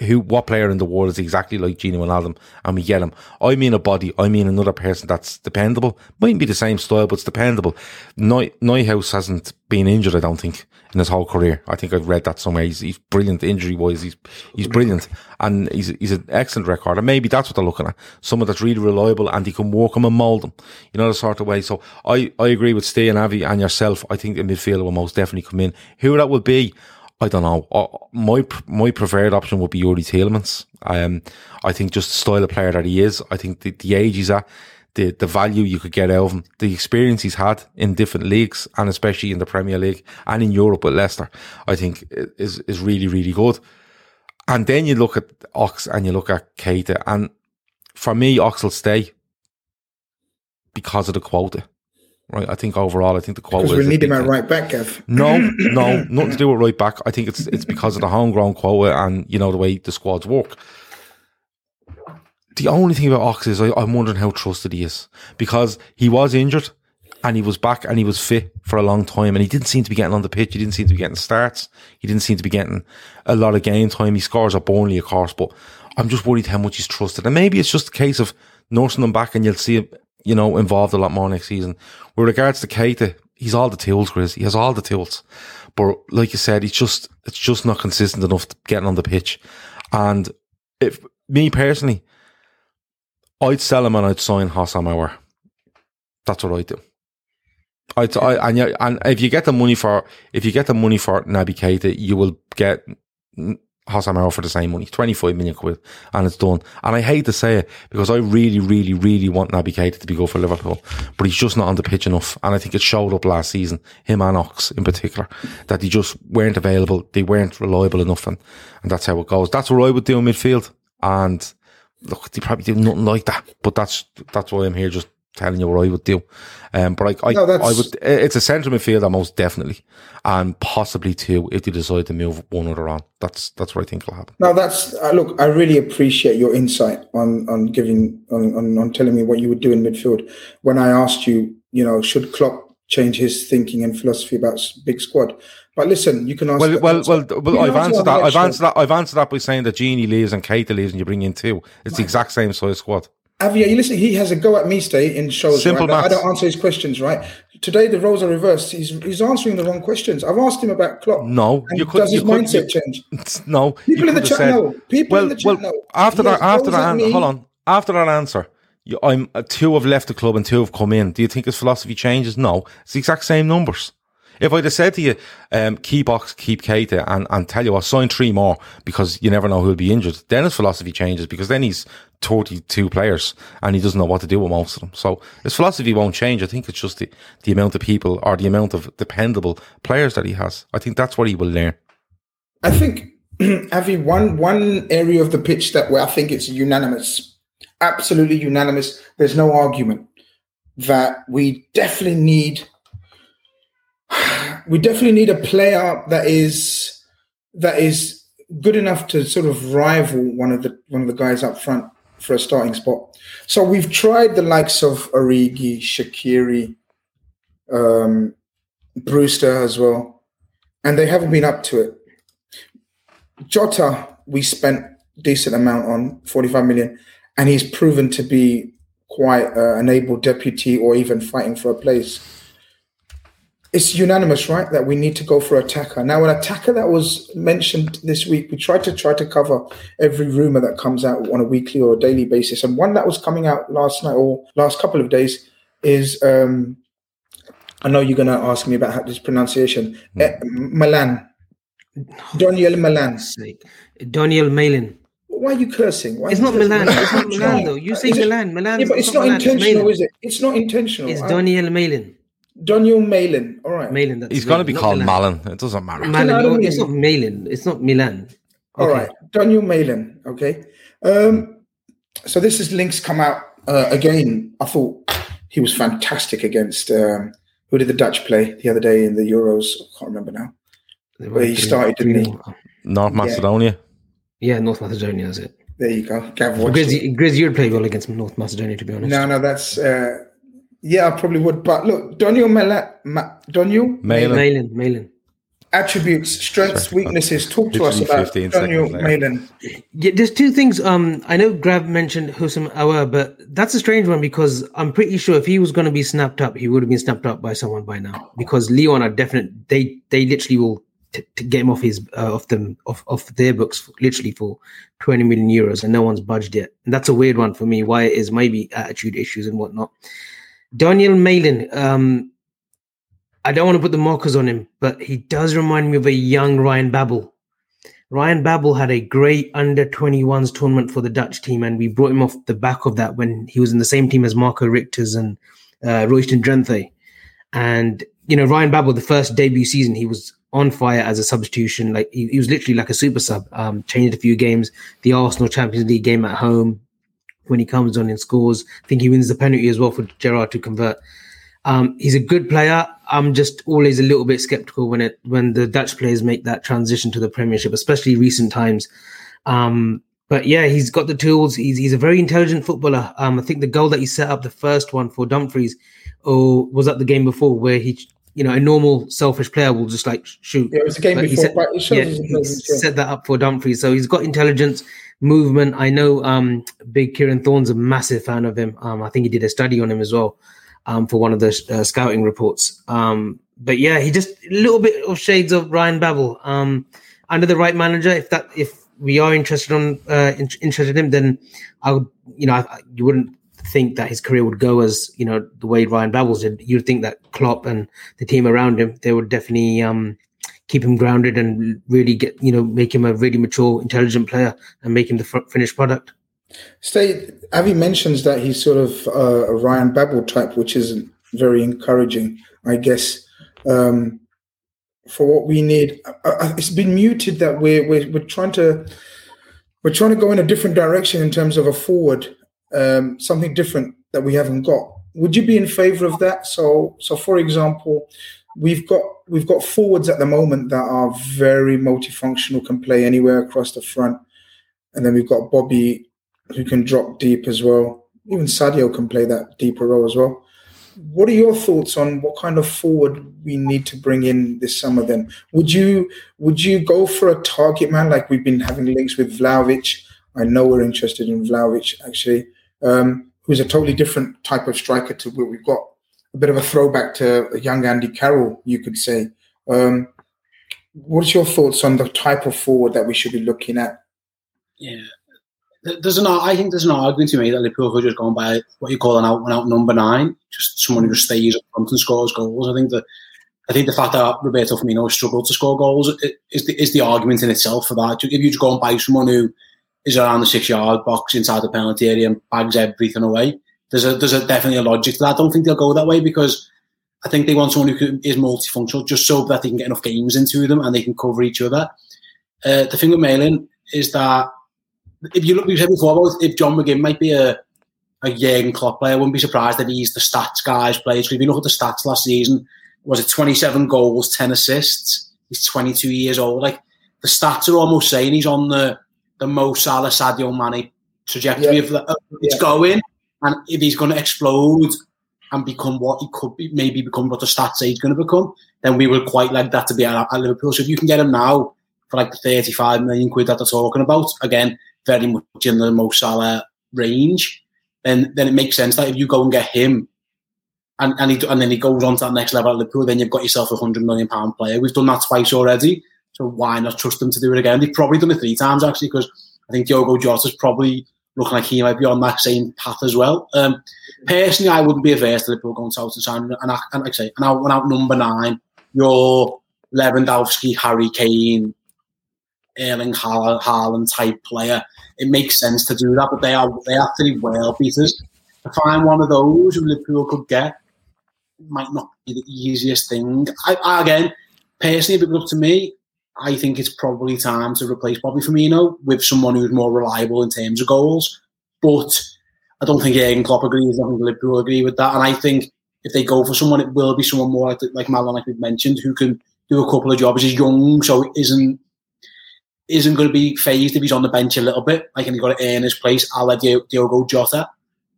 who what player in the world is exactly like Gino Wijnaldum and we get him. I mean a body, I mean another person that's dependable. Mightn't be the same style, but it's dependable. Neuhaus hasn't been injured, I don't think, in his whole career. I think I've read that somewhere. He's, he's brilliant injury wise. He's he's brilliant and he's he's an excellent record. And maybe that's what they're looking at. Someone that's really reliable and he can walk him and mould them. You know, the sort of way. So I, I agree with Ste and Avy and yourself. I think the midfielder will most definitely come in. Who that will be, I don't know. Uh, my my preferred option would be Youri Tielemans. Um, I think just the style of player that he is. I think the, the age he's at, the the value you could get out of him, the experience he's had in different leagues, and especially in the Premier League and in Europe with Leicester, I think is is really really good. And then you look at Ox and you look at Keita, and for me, Ox will stay because of the quota. Right, I think overall, I think the quota. Because we need him at right back, Gav. No, no, nothing to do with right back. I think it's it's because of the homegrown quota and you know the way the squads work. The only thing about Ox is I, I'm wondering how trusted he is because he was injured and he was back and he was fit for a long time and he didn't seem to be getting on the pitch. He didn't seem to be getting starts. He didn't seem to be getting a lot of game time. He scores at Burnley, of course, but I'm just worried how much he's trusted. And maybe it's just a case of nursing him back and you'll see him, you know, involved a lot more next season. With regards to Keita, he's all the tools, Grizz. He has all the tools. But like you said, he's just it's just not consistent enough getting on the pitch. And if me personally, I'd sell him and I'd sign Houssem Aouar. That's what I'd do. I'd, I, and, yeah, and if you get the money for if you get the money for Naby Keita, you will get Houssem Aouar for the same money, 25 million quid, and it's done. And I hate to say it because I really, really, really want Naby Keita to be good for Liverpool, but he's just not on the pitch enough. And I think it showed up last season, him and Ox in particular, that they just weren't available, they weren't reliable enough, and, and that's how it goes. That's what I would do in midfield. And look, they probably do nothing like that, but that's that's why I'm here just telling you what I would do. Um, but I, I, No, I would. It's a centre midfielder most definitely, and possibly two if they decide to move one other on. That's that's what I think will happen. No, that's uh, look. I really appreciate your insight on on giving on, on on telling me what you would do in midfield. When I asked you, you know, should Klopp change his thinking and philosophy about big squad? But listen, you can ask. Well, well, well, well. I've answered that. I've answered that. I've answered that by saying that Gini leaves and Keita leaves, and you bring in two. It's the exact same size squad. show. Avy, you listen. He has a go at me Ste in shows. Simple right? I don't answer his questions. Right today, the roles are reversed. He's he's answering the wrong questions. I've asked him about Klopp. No, and you could. does his mindset change? no, People in the chat know. People in the chat know. after that, after that, hold on. After that answer, I'm uh, two have left the club and two have come in. Do you think his philosophy changes? No, it's the exact same numbers. If I'd have said to you, um, keep Ox, keep Keita, and, and tell you what, sign three more because you never know who'll be injured, then his philosophy changes because then he's 32 players and he doesn't know what to do with most of them. So his philosophy won't change. I think it's just the, the amount of people or the amount of dependable players that he has. I think that's what he will learn. I think Avy, one one area of the pitch that where I think it's unanimous, absolutely unanimous. There's no argument that we definitely need. We definitely need a player that is that is good enough to sort of rival one of the one of the guys up front for a starting spot. So we've tried the likes of Origi, Shaqiri, um, Brewster as well, and they haven't been up to it. Jota, we spent decent amount on, 45 million, and he's proven to be quite uh, an able deputy or even fighting for a place. It's unanimous, right, that we need to go for attacker. Now, an attacker that was mentioned this week, we tried to try to cover every rumor that comes out on a weekly or a daily basis, and one that was coming out last night or last couple of days is. Um, I know you're going to ask me about how this pronunciation. Eh, Milan. Daniel Milan. Daniel Malen. Why are you cursing? Why It's you not cursing? Milan. It's not Is Milan though. You say is it- Milan. Milan. Yeah, but it's not Milan, intentional, Malen. is it? It's not intentional. It's Daniel Malen. Daniel Malen. All right. Malen. That's He's going to be called Milan. Malen. It doesn't matter. Malen. You know what I no, it's not Malen. It's not Milan. All Okay. right. Daniel Malen. Okay. Um, so this is links come out uh, again. I thought he was fantastic against um, who did the Dutch play the other day in the Euros? I can't remember now. Where he went started, didn't he? North Macedonia. Yeah, North Macedonia is it. There you go. Gav watched Grizz, it. Grizz, you'd play well against North Macedonia, to be honest. No, no, that's uh, yeah, I probably would. But look, Daniel Malen, Ma- Daniel Malen. Malen, Malen. attributes, strengths, weaknesses. Talk to us about 15 Daniel seconds there. Malen. Yeah, there's two things. Um, I know Gav mentioned Houssem Aouar, but that's a strange one because I'm pretty sure if he was going to be snapped up, he would have been snapped up by someone by now. Because Lyon are definite. They they literally will t- to get him off his uh, off them off off their books literally for 20 million euros, and no one's budged yet. And that's a weird one for me. Why it is maybe attitude issues and whatnot. Daniel Malen. Um, I don't want to put the markers on him, but he does remind me of a young Ryan Babel. Ryan Babel had a great under 21s tournament for the Dutch team, and we brought him off the back of that when he was in the same team as Marco Richters and uh, Royston Drenthe. And, you know, Ryan Babel, the first debut season, he was on fire as a substitution. Like, he, he was literally like a super sub, um, changed a few games. The Arsenal Champions League game at home, when he comes on and scores, I think he wins the penalty as well for Gerrard to convert. Um, he's a good player. I'm just always a little bit skeptical when it when the Dutch players make that transition to the Premiership, especially recent times. Um, but yeah, he's got the tools. He's he's a very intelligent footballer. Um, I think the goal that he set up, the first one for Dumfries, or was that the game before where he, you know, a normal selfish player will just like shoot. Yeah, it was the game he before, set- but it shows yeah, his he intelligence, yeah. set that up for Dumfries. So he's got intelligence, movement. I know um, Big Kieran Thorne's a massive fan of him. Um, I think he did a study on him as well. um, for one of the uh, scouting reports. Um, but yeah, he just a little bit of shades of Ryan Babel. Um, under the right manager, if that if we are interested on uh, in, interested in him, then I would you know I, you wouldn't think that his career would go as you know the way Ryan Babels did. You'd think that Klopp and the team around him they would definitely um, keep him grounded and really get you know make him a really mature, intelligent player and make him the finished product. Ste. Avy mentions that he's sort of uh, a Ryan Babel type, which isn't very encouraging, I guess. Um, for what we need, uh, uh, it's been muted that we're, we're we're trying to we're trying to go in a different direction in terms of a forward, um, something different that we haven't got. Would you be in favour of that? So, so for example, we've got we've got forwards at the moment that are very multifunctional, can play anywhere across the front, and then we've got Bobby who can drop deep as well. Even Sadio can play that deeper role as well. What are your thoughts on what kind of forward we need to bring in this summer? Then would you would you go for a target man like we've been having links with Vlahovic? I know we're interested in Vlahovic actually, um, who's a totally different type of striker to what we've got. A bit of a throwback to young Andy Carroll, you could say. Um, what's your thoughts on the type of forward that we should be looking at? Yeah, there's an I think there's an argument to me that Liverpool could just gone by what you call an out and out number nine, just someone who just stays up front and scores goals. I think that I think the fact that Roberto Firmino struggled to score goals is the, is the argument in itself for that. If you just go and buy someone who is around the six yard box inside the penalty area and bags everything away, there's a there's a definitely a logic to that. I don't think they'll go that way because I think they want someone who is multifunctional just so that they can get enough games into them and they can cover each other. Uh, the thing with Malen is that if you look, we've said before if John McGinn might be a a Jurgen Klopp player, I wouldn't be surprised that he's the stats guys plays. If you look at the stats last season, was it 27 goals, 10 assists? He's 22 years old. Like the stats are almost saying he's on the the Mo Salah, Sadio Mane trajectory Yeah. of the, it's Yeah. going. And if he's going to explode and become what he could be, maybe become what the stats say he's going to become, then we would quite like that to be at, at Liverpool. So if you can get him now for like the 35 million quid that they're talking about, again, very much in the Mo Salah range, then then it makes sense that if you go and get him and and, he, and then he goes on to that next level at Liverpool, then you've got yourself a hundred million pound player. We've done that twice already, so why not trust them to do it again? They've probably done it three times actually, because I think Diogo Jota's probably looking like he might be on that same path as well. Um, personally, I wouldn't be averse to Liverpool going out and signing, and, I, and like I say, and I went out number nine. Your Lewandowski, Harry Kane, Erling Haaland, Haaland type player. It makes sense to do that, but they are they are three world beaters. To find one of those who Liverpool could get might not be the easiest thing. I, I, again, personally, if it was up to me, I think it's probably time to replace Bobby Firmino with someone who's more reliable in terms of goals. But I don't think Jurgen Klopp agrees. I think Liverpool agree with that. And I think if they go for someone, it will be someone more like like Malen, like we've mentioned, who can do a couple of jobs. He's young, so isn't isn't going to be phased if he's on the bench a little bit. Like, and he's got to earn his place. I'll let Diogo Jota,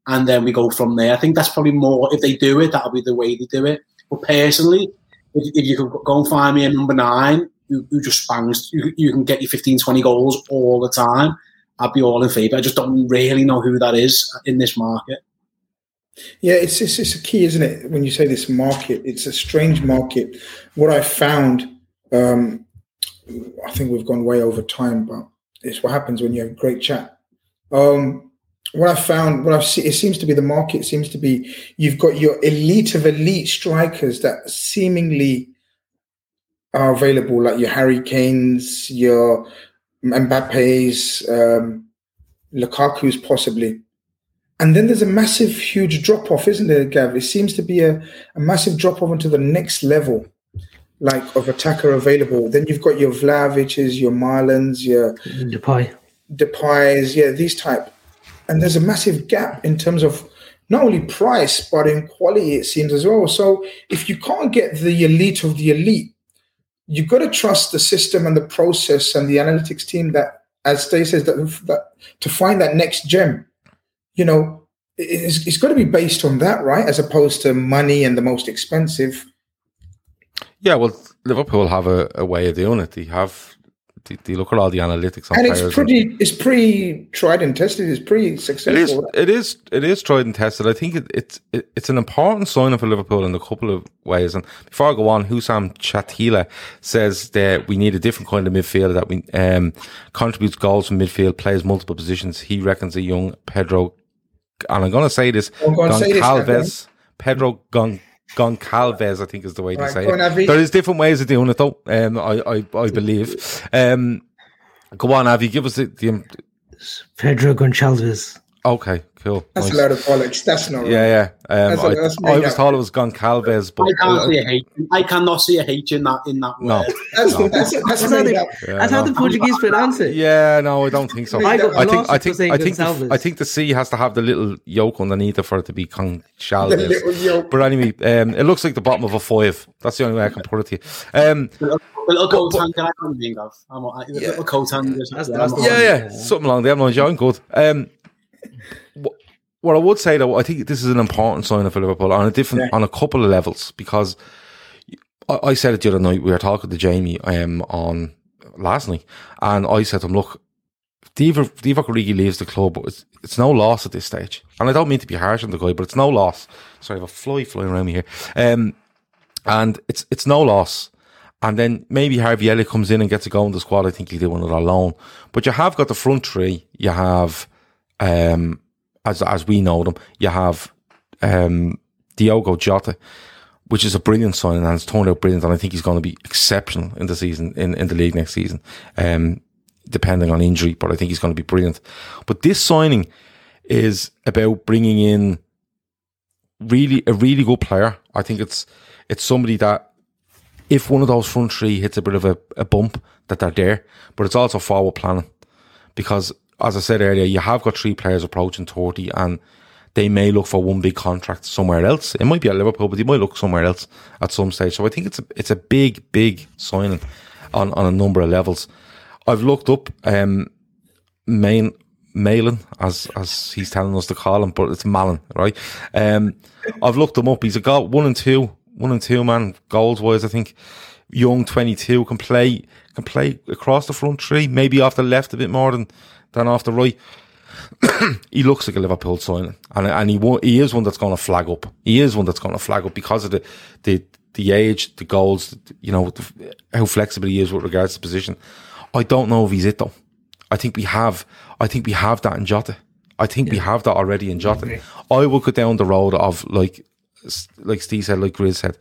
and then we go from there. I think that's probably more. If they do it, that'll be the way they do it. But personally, if, if you could go and find me a number nine who, who just bangs, you, you can get your 15, 20 goals all the time. I'd be all in favour. I just don't really know who that is in this market. Yeah, it's, it's it's a key, isn't it? When you say this market, it's a strange market. What I found, um, I think we've gone way over time, but it's what happens when you have a great chat. Um, what I found, what I've seen, it seems to be the market seems to be you've got your elite of elite strikers that seemingly are available, like your Harry Kane's, your Mbappe's, um, Lukaku's possibly. And then there's a massive, huge drop off, isn't there, Gav? It seems to be a, a massive drop off into the next level, like of attacker available. Then you've got your Vlahovic's, your Marlons, your Depay. Depay's, yeah, these type. And there's a massive gap in terms of not only price, but in quality, it seems as well. So if you can't get the elite of the elite, you've got to trust the system and the process and the analytics team that, as Ste says, that, that to find that next gem you know, it's, it's got to be based on that, right? As opposed to money and the most expensive. Yeah, well, Liverpool have a, a way of doing it. They have they, they look at all the analytics on and it's pretty, it's pretty tried and tested. It's pretty successful. It is. It is. It is tried and tested. I think it, it's it, it's an important sign for Liverpool in a couple of ways. And before I go on, Husam Chatila says that we need a different kind of midfielder that we um, contributes goals from midfield, plays multiple positions. He reckons a young Pedro, and I'm going to say this, I'm gonna say this, Goncalves, Pedro Gon. Goncalves, I think is the way to Right, say on, it. Avy. There is different ways of doing it, though. Um, I, I, I believe. Um, go on, Avy. Give us the, the Pedro Gonçalves. okay, cool. That's nice. a load of bollocks. That's not right. Yeah, yeah. Um, That's a- I, that's I made thought it was Goncalves, but I can't uh, see a hate. I cannot see a hate in that in that No. word. That's, that's, that's, That's how made they. Yeah, that's how the Portuguese pronounce it. yeah, no, I don't think so. I I, got think, I think, I think, the, I think the C has to have the little yoke underneath it for it to be Goncalves. But anyway, um, it looks like the bottom of a five. That's the only way I can put it to you. Um, The little coat hanger I can think of. I'm, I, the little coat hanger. That's- that's the yeah, yeah, Yeah. something along them lines. Yeah, I'm good. Um, wh- what I would say though, I think this is an important sign for Liverpool on a different, on a couple of levels because I, I said it the other night. We were talking to Jamie um, on last night, and I said to him, "Look, Divock Divock Origi leaves the club, but it's, it's no loss at this stage." And I don't mean to be harsh on the guy, but it's no loss. Sorry, I have a fly flying around me here. Um, and it's it's no loss. And then maybe Harvey Elliott comes in and gets a go in the squad. I think he'll do one of it alone. But you have got the front three. You have, um, as as we know them, you have um, Diogo Jota, which is a brilliant signing and it's turned out brilliant. And I think he's going to be exceptional in the season, in, in the league next season, um, depending on injury. But I think he's going to be brilliant. But this signing is about bringing in really a really good player. I think it's it's somebody that if one of those front three hits a bit of a, a bump, that they're there. But it's also forward planning because, as I said earlier, you have got three players approaching thirty, and they may look for one big contract somewhere else. It might be at Liverpool, but they might look somewhere else at some stage. So I think it's a it's a big big signing on on a number of levels. I've looked up um, main Malen, as as he's telling us to call him, but it's Malen, right? Um, I've looked him up. He's a goal one and two, one and two man goals wise. I think young, twenty two, can play can play across the front three, maybe off the left a bit more than than off the right. he looks like a Liverpool signing, and and he he is one that's going to flag up. He is one that's going to flag up because of the the the age, the goals, you know, the, how flexible he is with regards to position. I don't know if he's it though. I think we have. I think we have that in Jota. I think we have that already in Jota. I would go down the road of like, like Steve said, like Grizz said,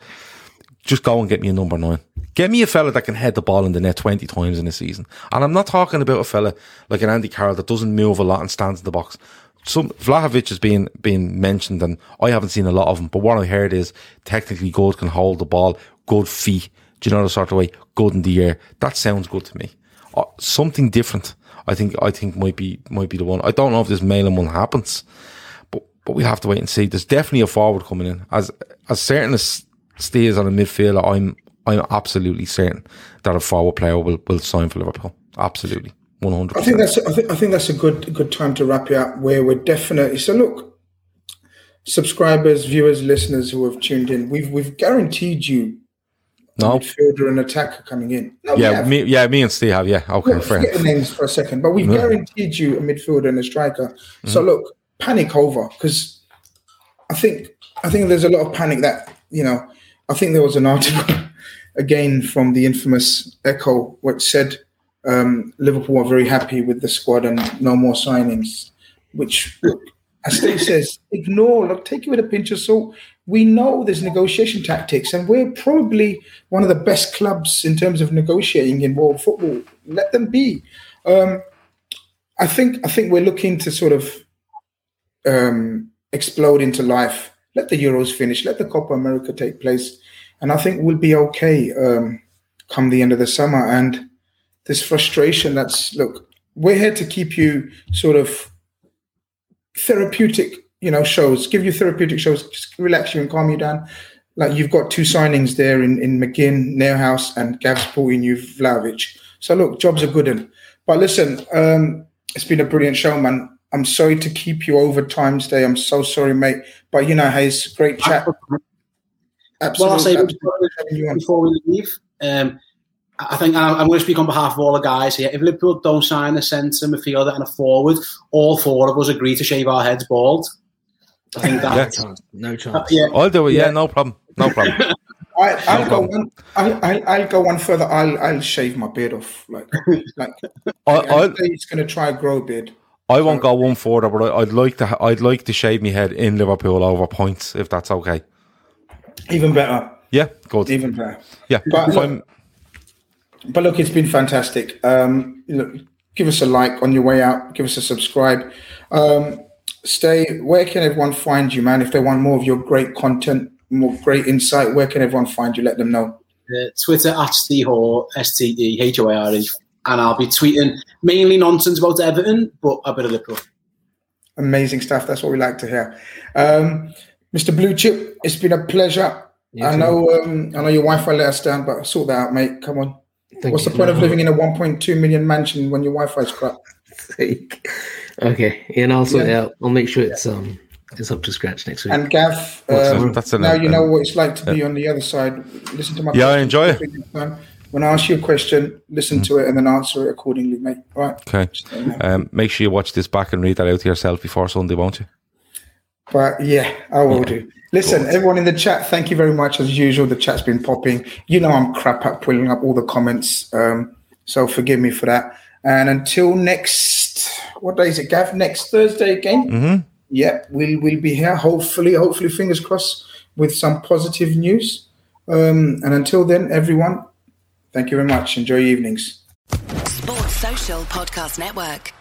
just go and get me a number nine. Get me a fella that can head the ball in the net 20 times in a season. And I'm not talking about a fella like an Andy Carroll that doesn't move a lot and stands in the box. Some Vlahovic has been been mentioned and I haven't seen a lot of him, but what I heard is technically good, can hold the ball, good feet, do you know the sort of way, good in the air. That sounds good to me. Uh, something different, I think I think might be might be the one. I don't know if this Malen one happens, but but we'll have to wait and see. There's definitely a forward coming in. As as certain as Ste's on a midfielder, I'm I'm absolutely certain that a forward player will, will sign for Liverpool. Absolutely. One hundred I think that's I think, I think that's a good good time to wrap it up. Where we're definitely so look, subscribers, viewers, listeners who have tuned in, we've we've guaranteed you No. midfielder and attacker coming in. No, Yeah, me yeah, me and Steve have, yeah. Okay, Look, fair. forget the names for a second, but we've guaranteed you a midfielder and a striker. So mm-hmm. look, panic over because I think I think there's a lot of panic that you know. I think there was an article again from the infamous Echo which said um, Liverpool are very happy with the squad and no more signings. Which, as Steve says, ignore. Look, take it with a pinch of salt. We know there's negotiation tactics, and we're probably one of the best clubs in terms of negotiating in world football. Let them be. Um, I think I think we're looking to sort of um, explode into life. Let the Euros finish. Let the Copa America take place, and I think we'll be okay um, come the end of the summer. And this frustration that's look, we're here to keep you sort of therapeutic, you know, shows. Give you therapeutic shows. Just relax you and calm you down. Like you've got two signings there in, in McGinn, Neuhaus, and Gav's pulling you Vlahovic. So look, jobs are good. In. But listen, um, it's been a brilliant show, man. I'm sorry to keep you over time today. I'm so sorry, mate. But you know, Hayes, great chat. Well, I'll say before, we leave, um, I think I'm, I'm going to speak on behalf of all the guys here. If Liverpool don't sign a centre, midfielder, and a forward, all four of us agree to shave our heads bald. I think No that. No chance. Yeah, I'll do it. Yeah, Yeah. no problem. No problem. I, I'll No go one. I'll, I'll, I'll go one further. I'll I'll shave my beard off. Like like I, I'll I, he's going to try and grow a beard. I won't go one further, but I, I'd like to. I'd like to shave my head in Liverpool over points, if that's okay. Even better. Yeah, good. Even better. Yeah, But look- But look, it's been fantastic. Um, look, give us a like on your way out. Give us a subscribe. Um, Ste. Where can everyone find you, man? If they want more of your great content, more great insight, where can everyone find you? Let them know. uh, Twitter at SteHoare, S T E H O A R E, and I'll be tweeting mainly nonsense about Everton, but a bit of Liverpool. Amazing stuff. That's what we like to hear. Um, Mr. Blue Chip, it's been a pleasure. You I too. know. Um, I know your Wi-Fi let us down, but sort that out, mate. Come on. Thank What's you. the point of living in a 1.2 million mansion when your Wi-Fi's crap? Okay, and I'll sort it Yeah. out. I'll make sure it's um it's up to scratch next week. And Gav, um. That's an- now you know what it's like to be on the other side. Listen to my Yeah, I enjoy it. When I ask you a question, listen to it and then answer it accordingly, mate. All right. okay. Um, make sure you watch this back and read that out to yourself before Sunday, won't you? But yeah, I will do. Listen, everyone in the chat, thank you very much. As usual, the chat's been popping. You know I'm crap at pulling up all the comments, um, so forgive me for that. And until next, what day is it, Gav? Next Thursday again. Mm-hmm. Yeah, we'll we'll be here. Hopefully, hopefully, fingers crossed, with some positive news. Um, and until then, everyone, thank you very much. Enjoy your evenings. Sports Social Podcast Network.